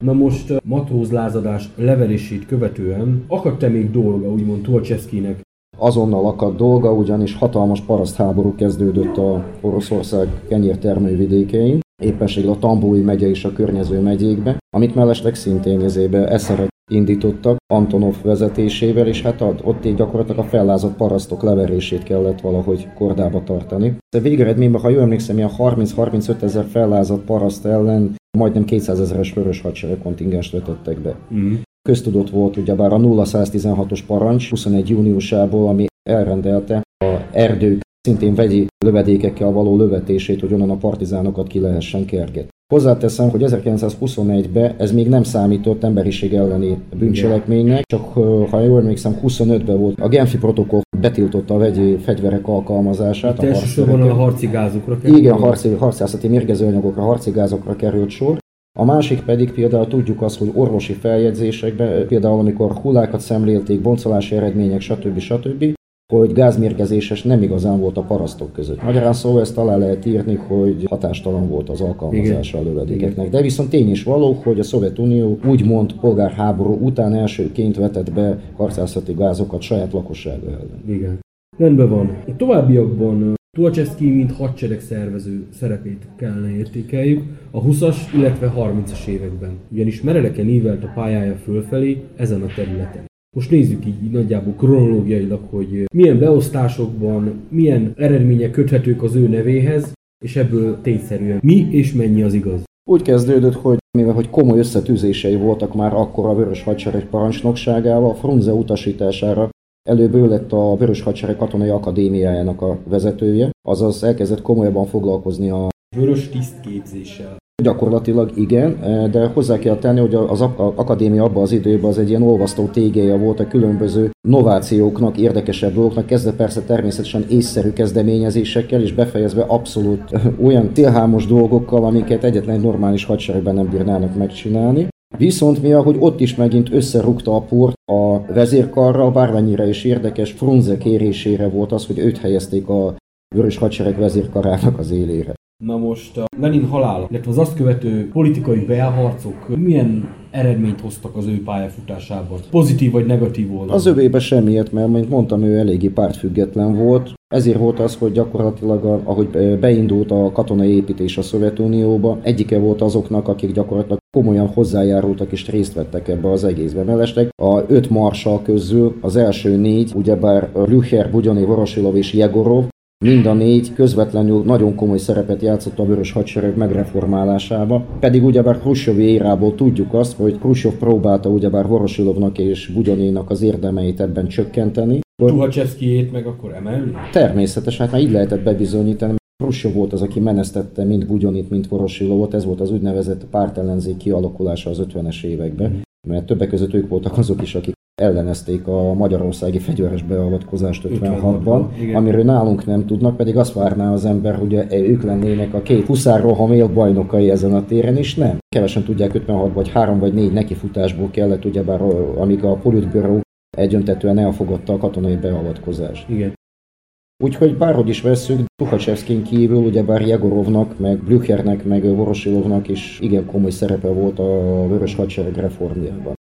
Na most matrózlázadás leverését követően akadt-e még dolga, úgymond Tolcseszkinek azonnal akadt dolga, ugyanis hatalmas parasztháború kezdődött a Oroszország kenyér termővidékein, éppenséggel a Tambói megye és a környező megyékbe, amit mellesleg szintén ezébe eszerek indítottak Antonov vezetésével, és hát ott így gyakorlatilag a fellázott parasztok leverését kellett valahogy kordába tartani. De végeredményben, ha jól emlékszem, ilyen 30-35 ezer fellázott paraszt ellen majdnem 200 ezeres vörös hadsereg kontingens vetettek be. Mm. Köztudott volt ugyebár a 0116-os parancs 21 júniusából, ami elrendelte a erdők szintén vegyi lövedékekkel való lövetését, hogy onnan a partizánokat ki lehessen kergetni. Hozzáteszem, hogy 1921-ben ez még nem számított emberiség elleni bűncselekménynek, csak ha jól emlékszem, 25-ben volt a Genfi protokoll betiltotta a vegyi fegyverek alkalmazását. Itt a elsősorban a harci gázokra került. Igen, harci, harcászati mérgezőanyagokra, harci gázokra került sor. A másik pedig például tudjuk azt, hogy orvosi feljegyzésekben, például amikor hullákat szemlélték, boncolási eredmények, stb. stb., hogy gázmérgezéses nem igazán volt a parasztok között. Magyarán szóval ezt alá lehet írni, hogy hatástalan volt az alkalmazása a lövedékeknek. De viszont tény is való, hogy a Szovjetunió úgymond polgárháború után elsőként vetett be harcászati gázokat saját lakossága ellen. Igen. Rendben van. A továbbiakban Tuachevski, mint hadsereg szervező szerepét kellene értékeljük a 20-as, illetve 30-as években, ugyanis meredeken ívelt a pályája fölfelé ezen a területen. Most nézzük így nagyjából kronológiailag, hogy milyen beosztásokban, milyen eredmények köthetők az ő nevéhez, és ebből tényszerűen mi és mennyi az igaz. Úgy kezdődött, hogy mivel hogy komoly összetűzései voltak már akkor a Vörös Hadsereg parancsnokságával, Frunze utasítására Előbb ő lett a Vörös Hadsereg Katonai Akadémiájának a vezetője, azaz elkezdett komolyabban foglalkozni a Vörös tisztképzéssel. Gyakorlatilag igen, de hozzá kell tenni, hogy az akadémia abban az időben az egy ilyen olvasztó tégéje volt a különböző novációknak, érdekesebb dolgoknak, kezdve persze természetesen észszerű kezdeményezésekkel, és befejezve abszolút olyan tilhámos dolgokkal, amiket egyetlen egy normális hadseregben nem bírnának megcsinálni. Viszont mi, ahogy ott is megint összerúgta a port a vezérkarra, bármennyire is érdekes, Frunze kérésére volt az, hogy őt helyezték a Vörös Hadsereg vezérkarának az élére. Na most a Lenin halála, illetve az azt követő politikai belharcok milyen eredményt hoztak az ő pályafutásában? Pozitív vagy negatív oldalon? Az övébe semmiért, mert mint mondtam, ő eléggé pártfüggetlen volt. Ezért volt az, hogy gyakorlatilag, ahogy beindult a katonai építés a Szovjetunióba, egyike volt azoknak, akik gyakorlatilag komolyan hozzájárultak és részt vettek ebbe az egészbe. Mellesleg a öt marsal közül az első négy, ugyebár Lücher, Bugyoni, Vorosilov és Jegorov, Mind a négy közvetlenül nagyon komoly szerepet játszott a vörös hadsereg megreformálásába, pedig ugyebár Khrushchev érából tudjuk azt, hogy Khrushchev próbálta ugyebár Vorosilovnak és Bugyoninak az érdemeit ebben csökkenteni. Tuhachevskijét meg akkor emelni? Természetesen, hát már így lehetett bebizonyítani, Khrushchev volt az, aki menesztette mind Bugyonit, mind Vorosilovot, ez volt az úgynevezett pártellenzék kialakulása az 50-es években, mert többek között ők voltak azok is, akik ellenezték a magyarországi fegyveres beavatkozást 56-ban, amiről nálunk nem tudnak, pedig azt várná az ember, hogy ők lennének a két huszárroham bajnokai ezen a téren, és nem. Kevesen tudják 56 vagy 3 vagy 4 nekifutásból kellett, ugyebár amíg a Politbüró egyöntetően elfogadta a katonai beavatkozást. Igen. Úgyhogy bárhogy is veszük, Tukhachevskin kívül ugyebár Jegorovnak, meg Blüchernek, meg Vorosilovnak is igen komoly szerepe volt a Vörös Hadsereg reformjában.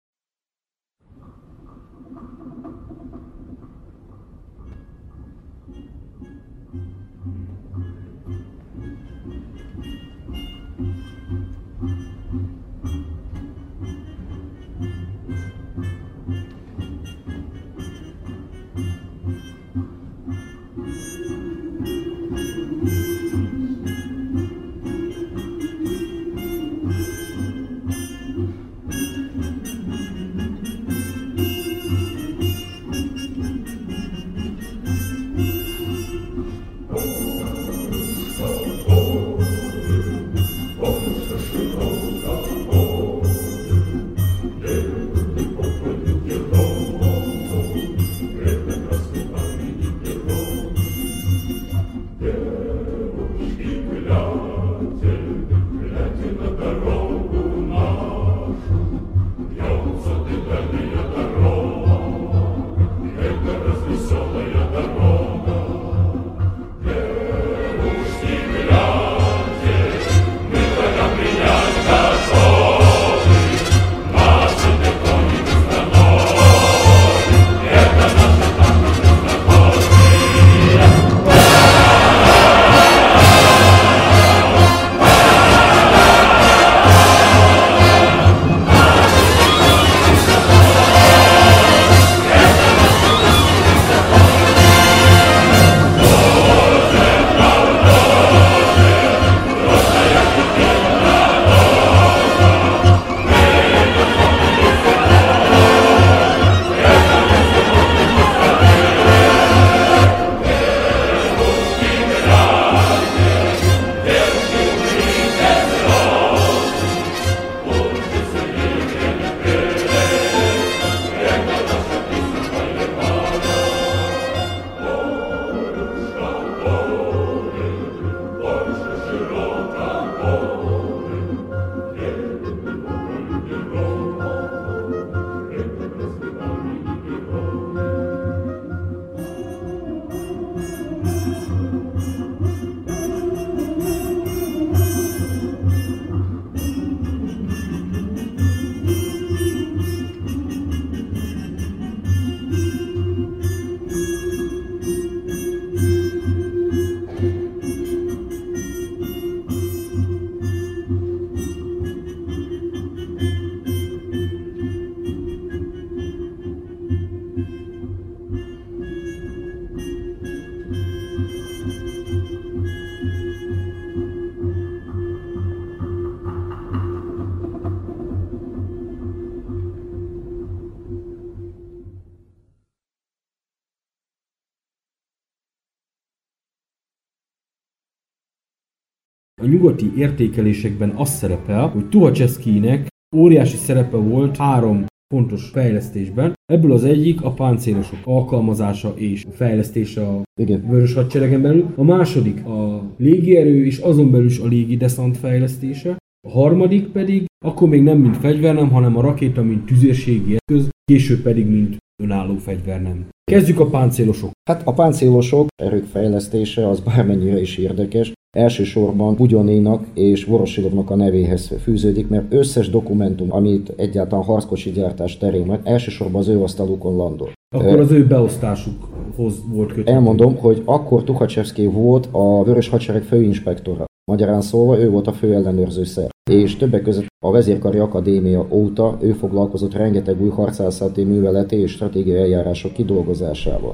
Nyugati értékelésekben az szerepel, hogy Tuhacseszkinek óriási szerepe volt három fontos fejlesztésben. Ebből az egyik a páncélosok alkalmazása és fejlesztése a Igen. vörös hadseregen belül. A második a légierő és azon belül is a légi deszant fejlesztése. A harmadik pedig akkor még nem mint fegyvernem, hanem a rakéta mint tüzérségi eszköz, később pedig mint önálló fegyvernem. Kezdjük a páncélosok. Hát a páncélosok erők fejlesztése az bármennyire is érdekes. Elsősorban Bugyonénak és Vorosilovnak a nevéhez fűződik, mert összes dokumentum, amit egyáltalán harckocsi gyártás terén van, elsősorban az ő asztalukon landol. Akkor az ő beosztásukhoz volt köthető. Elmondom, hogy akkor Tuhacsevszki volt a Vörös Hadsereg főinspektora. Magyarán szólva ő volt a fő ellenőrző szer. És többek között a Vezérkari Akadémia óta ő foglalkozott rengeteg új harcászati műveleti és stratégiai eljárások kidolgozásával.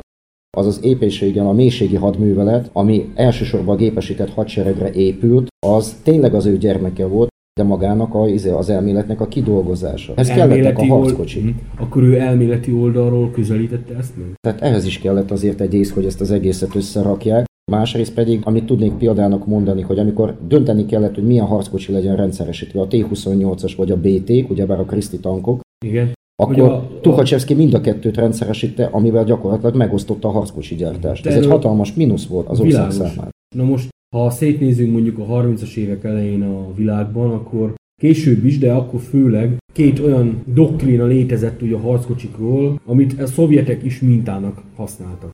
Azaz éppenséggel a mélységi hadművelet, ami elsősorban a gépesített hadseregre épült, az tényleg az ő gyermeke volt, de magának a, izé, az elméletnek a kidolgozása. Ez kellettek a old- harckocsi. Mhm. Akkor ő elméleti oldalról közelítette ezt meg? Tehát ehhez is kellett azért egy ész, hogy ezt az egészet összerakják. Másrészt pedig, amit tudnék példának mondani, hogy amikor dönteni kellett, hogy milyen harckocsi legyen rendszeresítve, a T-28-as vagy a BT, ugyebár a Kriszti tankok, Igen. Akkor a- Tuhacsevszki mind a kettőt rendszeresítte, amivel gyakorlatilag megosztotta a harckocsi gyártást. Ez egy hatalmas mínusz volt az ország számára. Na most, ha szétnézünk mondjuk a 30-as évek elején a világban, akkor később is, de akkor főleg két olyan doktrína létezett ugye a harckocsikról, amit a szovjetek is mintának használtak.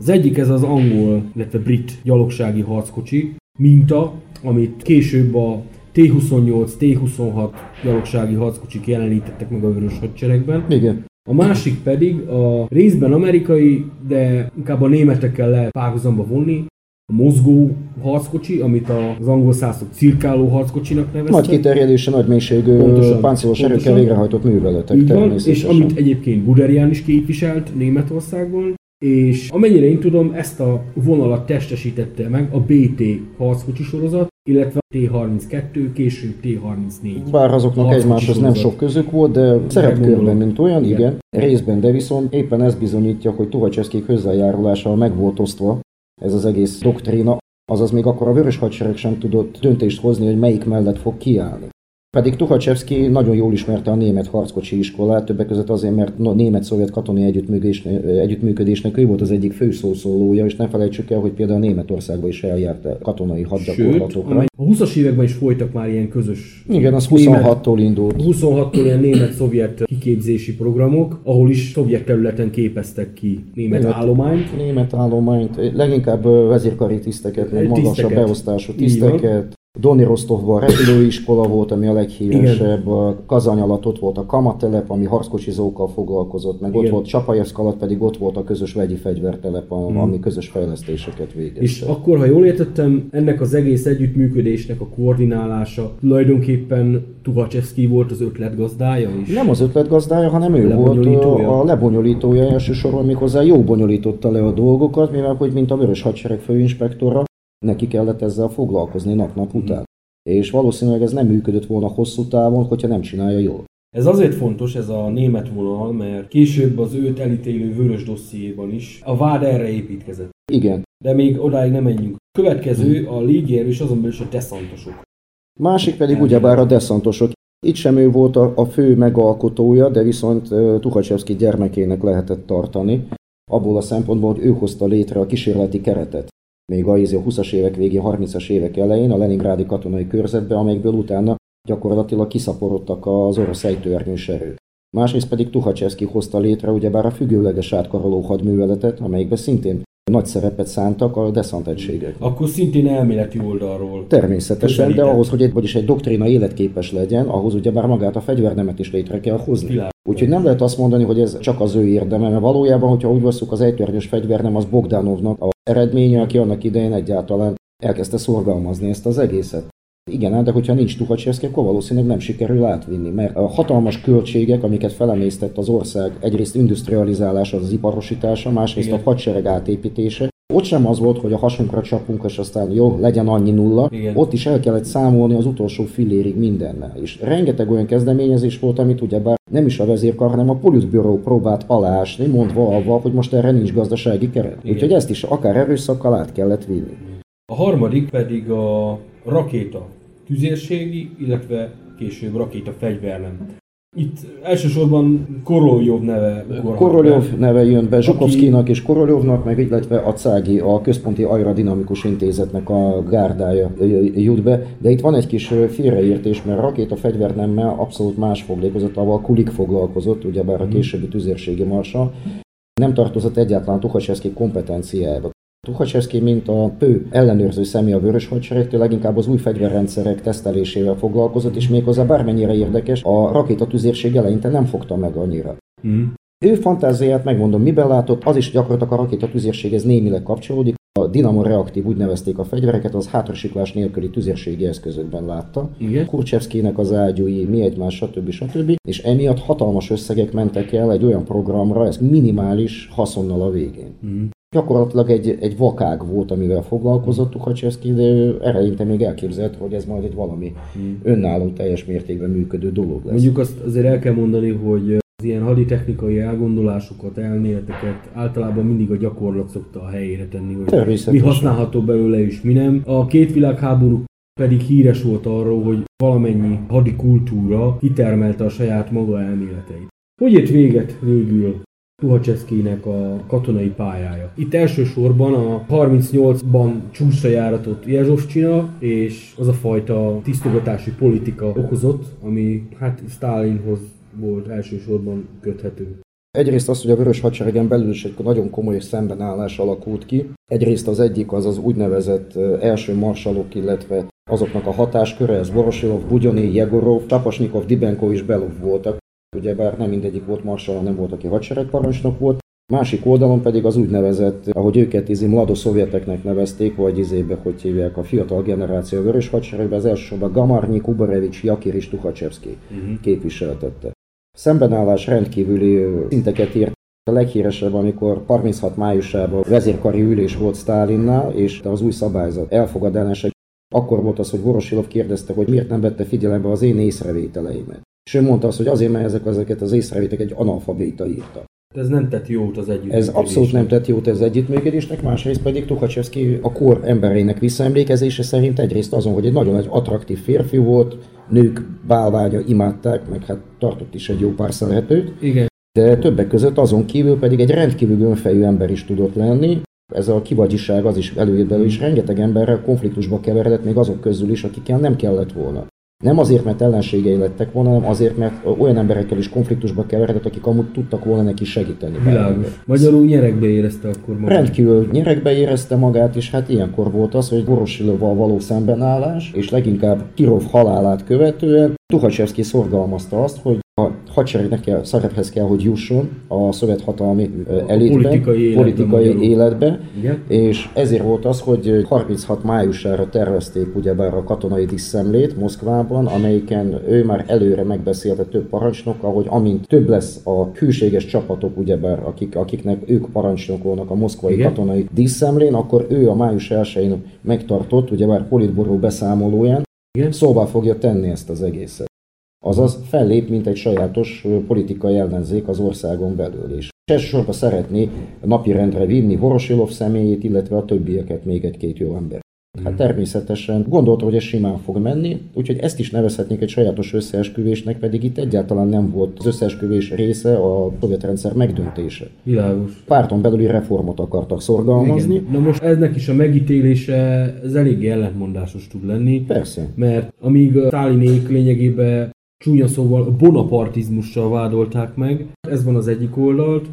Az egyik ez az angol, illetve brit gyalogsági harckocsi minta, amit később a T-28, T-26 gyalogsági harckocsik jelenítettek meg a vörös hadseregben. Igen. A másik pedig a részben amerikai, de inkább a németekkel lehet párhuzamba vonni, a mozgó harckocsi, amit az angol szászok cirkáló harckocsinak neveztek. Nagy kiterjedése, nagy mélységű Pontosan, páncélos erőkkel végrehajtott műveletek Így van, és amit egyébként Guderian is képviselt Németországban, és amennyire én tudom, ezt a vonalat testesítette meg a BT harckocsi sorozat, illetve a T-32, később T-34. Bár azoknak egymáshoz nem sok közük volt, de szerepkörben, mint olyan, Igen. igen, részben, de viszont éppen ez bizonyítja, hogy Tuhacseszkék hozzájárulással meg volt osztva ez az egész doktrína, azaz még akkor a vörös hadsereg sem tudott döntést hozni, hogy melyik mellett fog kiállni. Pedig Tuhacsevszki nagyon jól ismerte a német harckocsi iskolát, többek között azért, mert német-szovjet katonai együttműködés, együttműködésnek ő volt az egyik fő szószólója, és ne felejtsük el, hogy például Németországba is eljárt katonai Sőt, hadgyakorlatokra. amely- a 20-as években is folytak már ilyen közös Igen, az német- 26-tól indult. 26-tól ilyen német-szovjet kiképzési programok, ahol is szovjet területen képeztek ki német Német- állományt. Német állományt, leginkább vezérkari tiszteket, meg magasabb beosztású tiszteket. Doni Rostovban repülőiskola volt, ami a leghíresebb, Kazany alatt ott volt a Kamatelep, ami harckocsizókkal foglalkozott, meg ott Igen. volt Csapajevszk alatt pedig ott volt a közös vegyi fegyvertelep, a- ami közös fejlesztéseket végezte. És akkor, ha jól értettem, ennek az egész együttműködésnek a koordinálása tulajdonképpen Tuhacsevszki volt az ötletgazdája is. Nem az ötletgazdája, hanem ő volt Lebonyolítója? a lebonyolítója elsősorban, méghozzá jó bonyolította le a dolgokat, mivel hogy mint a Vörös Hadsereg főinspektora, neki kellett ezzel foglalkozni nap-nap után. És valószínűleg ez nem működött volna hosszú távon, hogyha nem csinálja jól. Ez azért fontos, ez a német vonal, mert később az őt elítélő vörös dossziéban is a vád erre építkezett. Igen. De még odáig nem menjünk. Következő a légierő és azon belül is a deszantosok. Másik pedig ugyebár a deszantosok. Itt sem ő volt a, a fő megalkotója, de viszont uh, Tuhacsevszki gyermekének lehetett tartani, abból a szempontból, hogy ő hozta létre a kísérleti keretet. Még a, izé, a 20-as évek végén, 30-as évek elején a Leningrádi katonai körzetbe, amelyekből utána gyakorlatilag kiszaporodtak az orosz ejtőernyős erők. Másrészt pedig Tuhacsevszki hozta létre ugyebár a függőleges átkaroló hadműveletet, amelyikben szintén nagy szerepet szántak a deszant egységek. Akkor szintén elméleti oldalról. Természetesen, de Közelített. ahhoz, hogy egy, vagyis egy doktrína életképes legyen, ahhoz ugye már magát a fegyvernemet is létre kell hozni. Világos. Úgyhogy nem lehet azt mondani, hogy ez csak az ő érdeme, mert valójában, hogyha úgy veszük az ejtőernyős fegyvernem, az Bogdanovnak a eredménye, aki annak idején egyáltalán elkezdte szorgalmazni ezt az egészet. Igen, de hogyha nincs Tuhacsevszki, akkor valószínűleg nem sikerül átvinni, mert a hatalmas költségek, amiket felemésztett az ország, egyrészt industrializálása, az iparosítása, másrészt Igen. a hadsereg átépítése, ott sem az volt, hogy a hasunkra csapunk, és aztán jó, legyen annyi nulla. Igen. Ott is el kellett számolni az utolsó fillérig mindennel. És rengeteg olyan kezdeményezés volt, amit ugyebár nem is a vezérkar, hanem a politbüró próbált aláásni, mondva avval, hogy most erre nincs gazdasági keret. Igen. Úgyhogy ezt is akár erőszakkal át kellett vinni. A harmadik pedig a rakéta tüzérségi, illetve később rakéta fegyvernem. Itt elsősorban Koroljov neve Koroljov neve jön be Zsukovszkinak és Koroljovnak, meg illetve a CÁGI, a Központi Aerodinamikus Intézetnek a gárdája jut be. De itt van egy kis félreértés, mert a rakéta fegyvernemmel abszolút más foglalkozott, ahol Kulik foglalkozott, ugyebár a mhm. későbbi tüzérségi marsa, nem tartozott egyáltalán Tukhachevszki kompetenciájába. Tukhachevsky, mint a pő ellenőrző személy a vörös hadseregtől leginkább az új fegyverrendszerek tesztelésével foglalkozott, és méghozzá bármennyire érdekes, a rakétatüzérség eleinte nem fogta meg annyira. Mm. Ő fantáziát megmondom, miben látott, az is gyakorlatilag a rakétatüzérséghez némileg kapcsolódik. A Dinamo reaktív, úgy nevezték a fegyvereket, az hátrasiklás nélküli tüzérségi eszközökben látta. Igen. Kurcsevszkének az ágyúi, mi egymás, stb. stb. És emiatt hatalmas összegek mentek el egy olyan programra, ez minimális haszonnal a végén. Mm. Gyakorlatilag egy, egy vakág volt, amivel foglalkozott Tukhachevsky, de eleinte még elképzelhető, hogy ez majd egy valami hmm. önálló, teljes mértékben működő dolog lesz. Mondjuk azt azért el kell mondani, hogy az ilyen haditechnikai elgondolásokat, elméleteket általában mindig a gyakorlat szokta a helyére tenni, hogy mi használható belőle és mi nem. A két világháború pedig híres volt arról, hogy valamennyi hadi kultúra kitermelte a saját maga elméleteit. Hogy ért véget végül Tuhacseszkének a katonai pályája. Itt elsősorban a 38-ban csúcsra járatott Jezsovcsina, és az a fajta tisztogatási politika okozott, ami hát Stalinhoz volt elsősorban köthető. Egyrészt az, hogy a Vörös Hadseregen belül is egy nagyon komoly szembenállás alakult ki. Egyrészt az egyik az az úgynevezett első marsalok, illetve azoknak a hatásköre, ez Vorosilov, Bugyoni, Jegorov, Tapasnikov, Dibenko és Belov voltak ugyebár nem mindegyik volt marsal, nem volt, aki hadseregparancsnok volt. Másik oldalon pedig az úgynevezett, ahogy őket izi mlado szovjeteknek nevezték, vagy izébe, hogy hívják a fiatal generáció a vörös hadseregben, az elsősorban Gamarnyi, Kubarevics, Jakir és Tukhachevsky uh-huh. képviseltette. Szembenállás rendkívüli szinteket ért a leghíresebb, amikor 36 májusában vezérkari ülés volt Stálinnál, és az új szabályzat elfogadásra akkor volt az, hogy Vorosilov kérdezte, hogy miért nem vette figyelembe az én észrevételeimet. És ő mondta azt, hogy azért, mert ezek, ezeket az észrevéteket egy analfabéta írta. Ez nem tett jót az együttműködésnek. Ez abszolút nem tett jót az együttműködésnek, másrészt pedig Tukhachevsky a kor embereinek visszaemlékezése szerint egyrészt azon, hogy egy nagyon nagy attraktív férfi volt, nők bálványa imádták, meg hát tartott is egy jó pár szeretőt. Igen. De többek között azon kívül pedig egy rendkívül önfejű ember is tudott lenni, ez a kivagyiság az is előjött belőle, és rengeteg emberrel konfliktusba keveredett, még azok közül is, akikkel nem kellett volna. Nem azért, mert ellenségei lettek volna, hanem azért, mert olyan emberekkel is konfliktusba keveredett, akik amúgy tudtak volna neki segíteni. Világos. Magyarul nyerekbe érezte akkor magát. Rendkívül nyerekbe érezte magát, és hát ilyenkor volt az, hogy Vorosilóval való szembenállás, és leginkább Kirov halálát követően Tuhacsevszki szorgalmazta azt, hogy a hadseregnek kell, szerephez kell, hogy jusson a szovjet hatalmi elitben, politikai életbe, politikai életbe Igen. és ezért volt az, hogy 36 májusára tervezték ugyebár a katonai diszemlét Moszkvában, amelyiken ő már előre megbeszélte több parancsnokkal, hogy amint több lesz a hűséges csapatok, ugyebár akik, akiknek ők parancsnokolnak a moszkvai Igen. katonai diszemlén, akkor ő a május 1-én megtartott, ugyebár politború beszámolóján, igen. szóval fogja tenni ezt az egészet. Azaz fellép, mint egy sajátos politikai ellenzék az országon belül is. Elsősorban szeretné napirendre vinni Vorosilov személyét, illetve a többieket, még egy-két jó ember. Hát természetesen gondolta, hogy ez simán fog menni, úgyhogy ezt is nevezhetnénk egy sajátos összeesküvésnek, pedig itt egyáltalán nem volt az összeesküvés része a szovjet rendszer megdöntése. Világos. Párton belüli reformot akartak szorgalmazni. Igen. Na most eznek is a megítélése, ez elég ellentmondásos tud lenni. Persze. Mert amíg a Stálinék lényegében csúnya szóval bonapartizmussal vádolták meg. Ez van az egyik oldalt.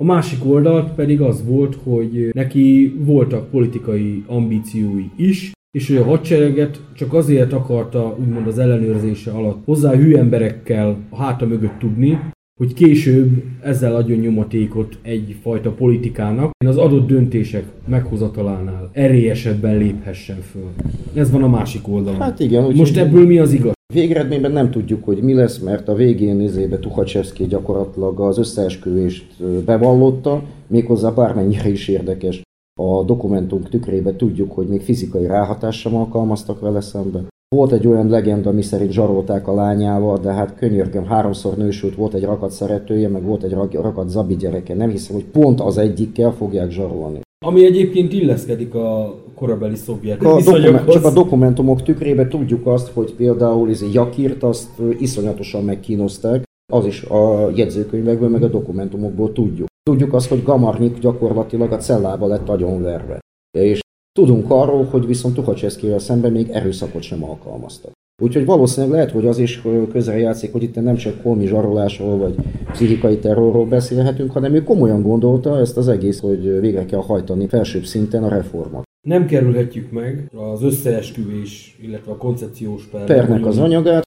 A másik oldalt pedig az volt, hogy neki voltak politikai ambíciói is, és hogy a hadsereget csak azért akarta úgymond az ellenőrzése alatt hozzá hű emberekkel a háta mögött tudni, hogy később ezzel adjon nyomatékot egyfajta politikának, az adott döntések meghozatalánál erélyesebben léphessen föl. Ez van a másik oldalon. Hát igen. Úgy Most ebből mi az igaz? Végeredményben nem tudjuk, hogy mi lesz, mert a végén nézébe Tuhacsevszki gyakorlatilag az összeesküvést bevallotta, méghozzá bármennyire is érdekes. A dokumentum tükrébe tudjuk, hogy még fizikai ráhatással alkalmaztak vele szemben. Volt egy olyan legenda, mi szerint zsarolták a lányával, de hát könyörgöm, háromszor nősült, volt egy rakat szeretője, meg volt egy rakat zabi gyereke. Nem hiszem, hogy pont az egyikkel fogják zsarolni. Ami egyébként illeszkedik a korabeli szovjet a dokumen- Csak a dokumentumok tükrébe tudjuk azt, hogy például ez Jakirt azt iszonyatosan megkínozták, az is a jegyzőkönyvekből, meg a dokumentumokból tudjuk. Tudjuk azt, hogy Gamarnyik gyakorlatilag a cellába lett agyonverve. És tudunk arról, hogy viszont Tuhacseszkivel szemben még erőszakot sem alkalmaztak. Úgyhogy valószínűleg lehet, hogy az is közel játszik, hogy itt nem csak holmi zsarolásról vagy pszichikai terrorról beszélhetünk, hanem ő komolyan gondolta ezt az egész, hogy végre kell hajtani felsőbb szinten a reformot. Nem kerülhetjük meg az összeesküvés, illetve a koncepciós per. Pernek az anyagát.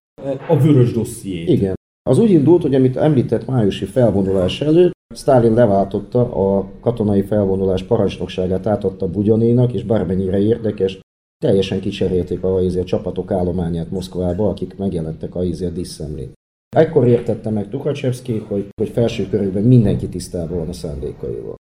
A vörös dossziét. Igen. Az úgy indult, hogy amit említett májusi felvonulás előtt, Stalin leváltotta a katonai felvonulás parancsnokságát, átadta Bugyanénak, és bármennyire érdekes, teljesen kicserélték a, a csapatok állományát Moszkvába, akik megjelentek a, a disszemlén. Ekkor értette meg Tukacsevszki, hogy, hogy felső körükben mindenki tisztában van a szándékaival.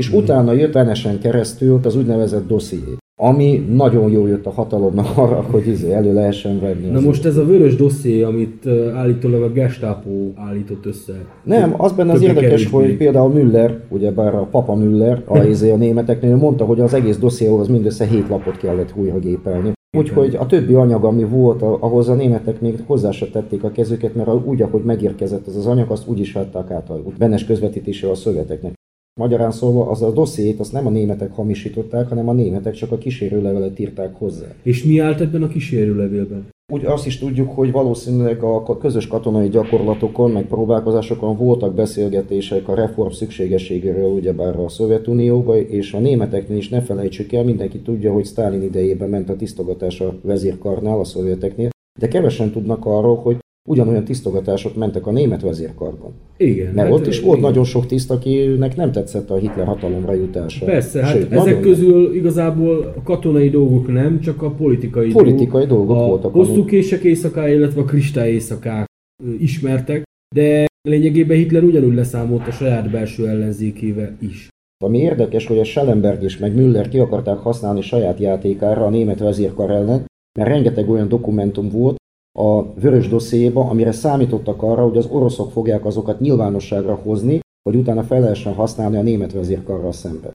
És mm. utána jött Venesen keresztül az úgynevezett dosszié ami nagyon jó jött a hatalomnak arra, hogy izé elő lehessen venni. Na most ez a vörös dosszié, amit állítólag a Gestapo állított össze. Nem, az benne az érdekes, kevésbé. hogy például Müller, ugye bár a papa Müller, a, izé a németeknél mondta, hogy az egész dossziéhoz mindössze 7 lapot kellett újra gépelni. Úgyhogy a többi anyag, ami volt, ahhoz a németek még hozzá se tették a kezüket, mert úgy, ahogy megérkezett ez az anyag, azt úgy is vettek át a benes közvetítése a szöveteknek. Magyarán szólva az a dossziét azt nem a németek hamisították, hanem a németek csak a kísérőlevelet írták hozzá. És mi állt ebben a kísérőlevélben? Úgy azt is tudjuk, hogy valószínűleg a közös katonai gyakorlatokon, meg próbálkozásokon voltak beszélgetések a reform szükségességéről ugyebár a Szovjetunióba, és a németeknél is ne felejtsük el, mindenki tudja, hogy Stalin idejében ment a tisztogatás a vezérkarnál, a szovjeteknél, de kevesen tudnak arról, hogy ugyanolyan tisztogatások mentek a német vezérkarban. Igen. Mert hát, ott is volt igen. nagyon sok tiszt, akinek nem tetszett a Hitler hatalomra jutása. Persze, hát Sőt, ezek közül nem. igazából a katonai dolgok nem, csak a politikai, politikai dolgok, dolgok a voltak. hosszú kések éjszaká, illetve a kristály éjszakák ismertek, de lényegében Hitler ugyanúgy leszámolt a saját belső ellenzékével is. Ami érdekes, hogy a Schellenberg és meg Müller ki akarták használni saját játékára a német vezérkar ellen, mert rengeteg olyan dokumentum volt, a vörös dosszéba, amire számítottak arra, hogy az oroszok fogják azokat nyilvánosságra hozni, hogy utána fel lehessen használni a német vezérkarral szemben.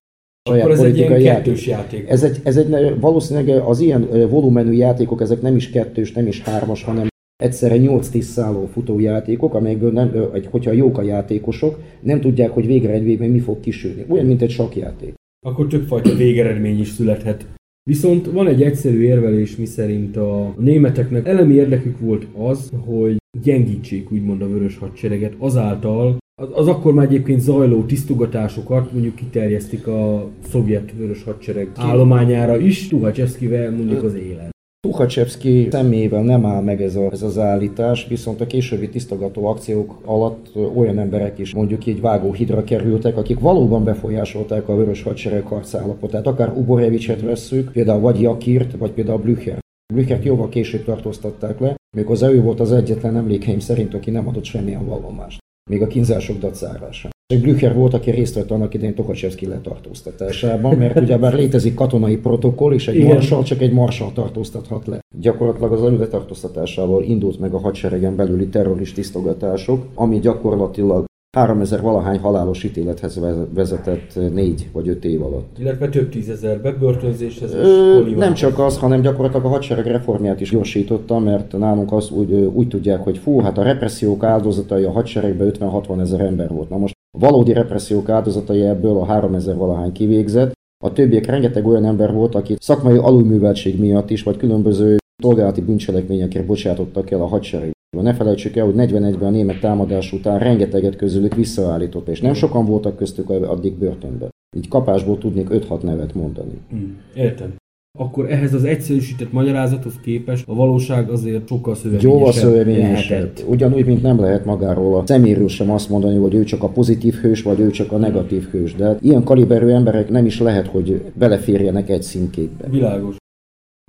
Akkor ez egy ilyen kettős játék. Ez egy, ez egy, valószínűleg az ilyen volumenű játékok, ezek nem is kettős, nem is hármas, hanem egyszerre 8-10 szálon futó játékok, amelyekből nem, hogyha jók a játékosok, nem tudják, hogy végeredményben mi fog kisülni. Olyan, mint egy sakjáték. Akkor többfajta végeredmény is születhet. Viszont van egy egyszerű érvelés, miszerint a németeknek elemi érdekük volt az, hogy gyengítsék úgymond a vörös hadsereget azáltal, az, az akkor már egyébként zajló tisztogatásokat mondjuk kiterjesztik a szovjet vörös hadsereg állományára is, Tuhacseszkivel mondjuk az élet. Tuhacsevszki személyében nem áll meg ez, a, ez az állítás, viszont a későbbi tisztogató akciók alatt olyan emberek is mondjuk így vágóhidra kerültek, akik valóban befolyásolták a vörös hadsereg harcállapotát. Akár Uborevicset vesszük, például vagy Jakirt, vagy például Blücher. Blüchert jóval később tartóztatták le, méghozzá ő volt az egyetlen emlékeim szerint, aki nem adott semmilyen vallomást. Még a kínzások dacára sem. Blücher volt, aki részt vett annak idején Tokacsevszki letartóztatásában, mert ugyebár létezik katonai protokoll, és egy Igen. marsal csak egy marsal tartóztathat le. Gyakorlatilag az ő letartóztatásával indult meg a hadseregen belüli terrorist tisztogatások, ami gyakorlatilag 3000 valahány halálos ítélethez vezetett négy vagy öt év alatt. Illetve több tízezer bebörtönzéshez Ö, Nem csak az, hanem gyakorlatilag a hadsereg reformját is gyorsította, mert nálunk azt úgy, úgy tudják, hogy fú, hát a repressziók áldozatai a hadseregben 50-60 ezer ember volt. Na most valódi repressziók áldozatai ebből a 3000 valahány kivégzett, a többiek rengeteg olyan ember volt, aki szakmai alulműveltség miatt is, vagy különböző szolgálati bűncselekményekért bocsátottak el a hadsereg. Ne felejtsük el, hogy 41-ben a német támadás után rengeteget közülük visszaállított, és nem sokan voltak köztük addig börtönben. Így kapásból tudnék 5-6 nevet mondani. Hmm, értem akkor ehhez az egyszerűsített magyarázathoz képest a valóság azért sokkal szövevényesebb. Jóval szövevényesebb. Ugyanúgy, mint nem lehet magáról a szeméről sem azt mondani, hogy ő csak a pozitív hős, vagy ő csak a negatív hős. De ilyen kaliberű emberek nem is lehet, hogy beleférjenek egy színkékbe. Világos.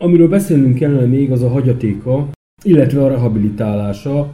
Amiről beszélnünk kellene még, az a hagyatéka, illetve a rehabilitálása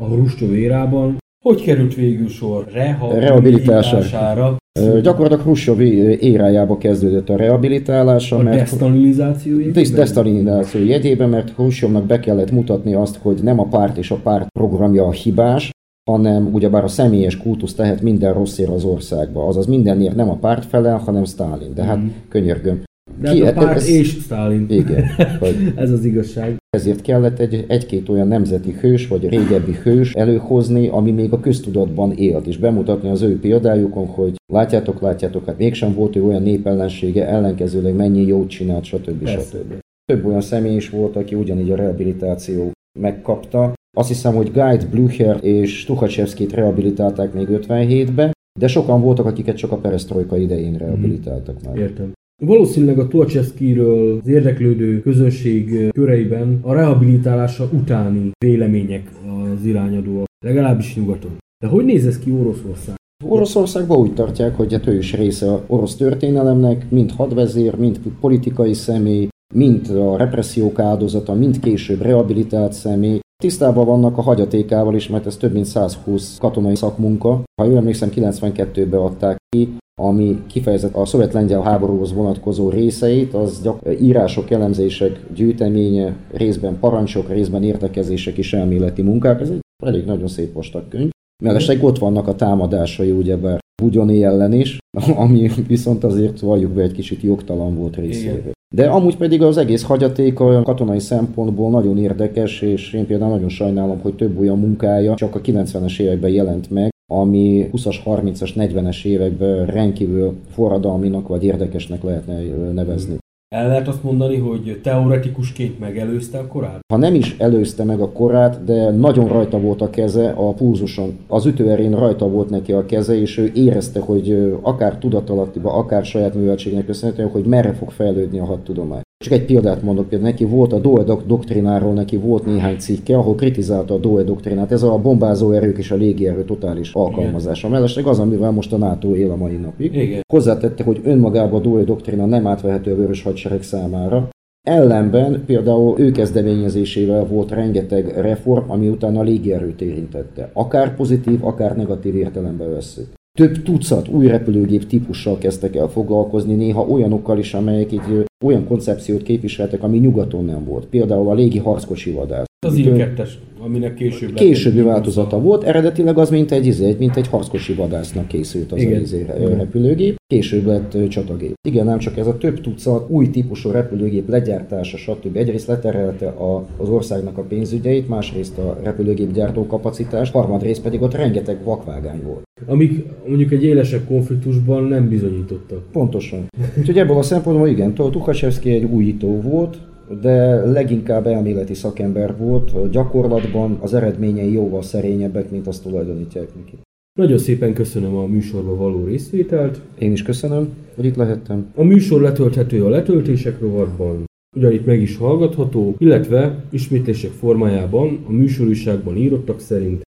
a Hruscsov érában. Hogy került végül sor rehabilitálására? Gyakorlatilag Khrushchev érájába kezdődött a rehabilitálása. A mert desztalinizáció jegyében? Desztalinizáció jegyében, mert Khrushchevnak be kellett mutatni azt, hogy nem a párt és a párt programja a hibás, hanem ugyebár a személyes kultusz tehet minden rosszért az országba. Azaz mindenért nem a párt felel, hanem Stalin. De hát mm. könyörgöm. De Ki, hát a párt ez, és Stalin. Igen. Hogy ez az igazság. Ezért kellett egy, egy-két olyan nemzeti hős, vagy régebbi hős előhozni, ami még a köztudatban élt, és bemutatni az ő példájukon, hogy látjátok, látjátok, hát mégsem volt ő olyan népellensége, ellenkezőleg mennyi jót csinált, stb. stb. Több olyan személy is volt, aki ugyanígy a rehabilitáció megkapta. Azt hiszem, hogy Guide, Blucher és Tukhachevskit rehabilitálták még 57-be, de sokan voltak, akiket csak a perestroika idején rehabilitáltak már. Értem. Valószínűleg a Tuachevskiről az érdeklődő közönség köreiben a rehabilitálása utáni vélemények az irányadóak, legalábbis nyugaton. De hogy néz ez ki Oroszország? Oroszországban úgy tartják, hogy hát ő is része orosz történelemnek, mind hadvezér, mind politikai személy, mind a repressziók áldozata, mind később rehabilitált személy. Tisztában vannak a hagyatékával is, mert ez több mint 120 katonai szakmunka. Ha jól emlékszem, 92-ben adták ki, ami kifejezett a szovjet-lengyel háborúhoz vonatkozó részeit, az gyak- írások, elemzések gyűjteménye, részben parancsok, részben értekezések és elméleti munkák. Ez egy elég nagyon szép vastag könyv. Mellesleg ott vannak a támadásai, ugyebár Bugyoni ellen is, ami viszont azért valljuk be egy kicsit jogtalan volt részéről. De amúgy pedig az egész hagyaték a katonai szempontból nagyon érdekes, és én például nagyon sajnálom, hogy több olyan munkája csak a 90-es években jelent meg, ami 20-as, 30-as, 40-es években rendkívül forradalminak vagy érdekesnek lehetne nevezni. El lehet azt mondani, hogy teoretikusként megelőzte a korát? Ha nem is előzte meg a korát, de nagyon rajta volt a keze a pulzuson. Az ütőerén rajta volt neki a keze, és ő érezte, hogy akár tudatalattiba, akár saját műveltségnek köszönhetően, hogy merre fog fejlődni a hadtudomány. Csak egy példát mondok, például neki volt a Doe doktrináról, neki volt néhány cikke, ahol kritizálta a Doe doktrinát. Ez a bombázó erők és a légierő totális alkalmazása. Mellesleg az, amivel most a NATO él a mai napig. Igen. Hozzátette, hogy önmagában a Doe doktrina nem átvehető a vörös hadsereg számára. Ellenben például ő kezdeményezésével volt rengeteg reform, ami utána a légierőt érintette. Akár pozitív, akár negatív értelemben veszük. Több tucat új repülőgép típussal kezdtek el foglalkozni, néha olyanokkal is, amelyek egy olyan koncepciót képviseltek, ami nyugaton nem volt. Például a légi harckocsi vadász. Az Il-2-es, aminek később Későbbi változata volt, eredetileg az mint egy, izé, mint egy harckocsi vadásznak készült az Igen. a izé, repülőgép, később lett csatagép. Igen, nem csak ez a több tucat új típusú repülőgép legyártása, stb. Egyrészt leterelte a, az országnak a pénzügyeit, másrészt a repülőgép gyártó kapacitást, harmadrészt pedig ott rengeteg vakvágány volt. Amik mondjuk egy élesebb konfliktusban nem bizonyítottak. Pontosan. Úgyhogy ebből a szempontból igen, Tukhachevsky egy újító volt, de leginkább elméleti szakember volt, gyakorlatban az eredményei jóval szerényebbek, mint azt tulajdonítják neki. Nagyon szépen köszönöm a műsorba való részvételt. Én is köszönöm, hogy itt lehettem. A műsor letölthető a letöltések rovatban, ugyanitt meg is hallgatható, illetve ismétlések formájában a műsorúságban írottak szerint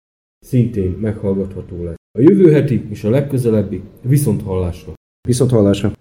szintén meghallgatható lesz. A jövő heti és a legközelebbi viszont hallásra. Viszont hallásra.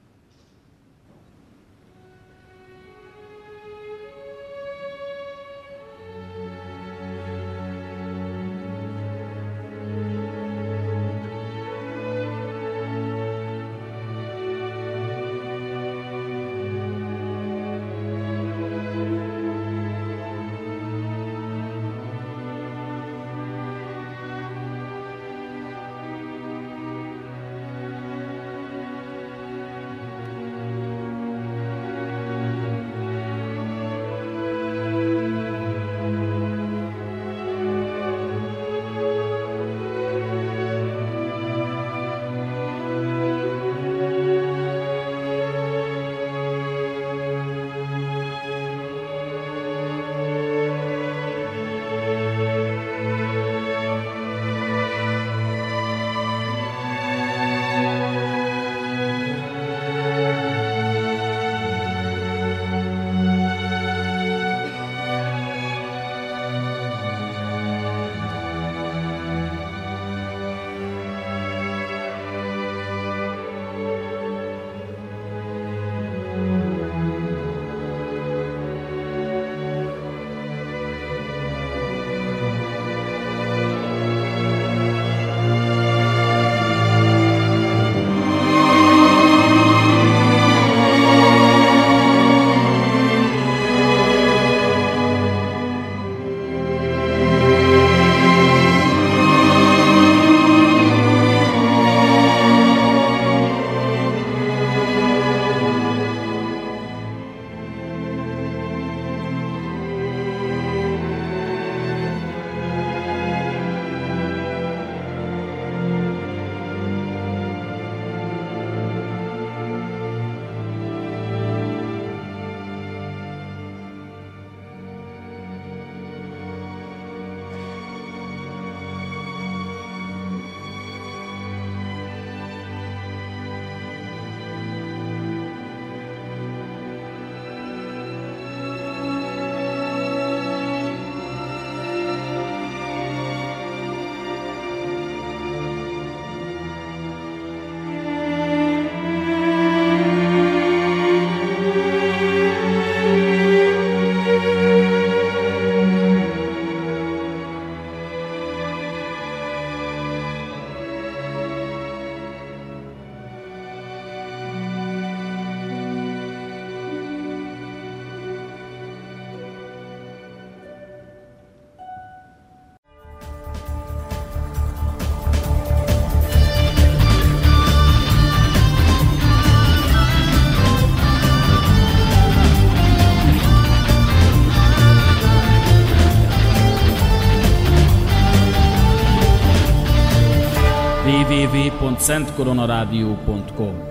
www.szentkoronarádió.com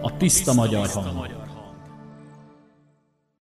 A tiszta magyar hang.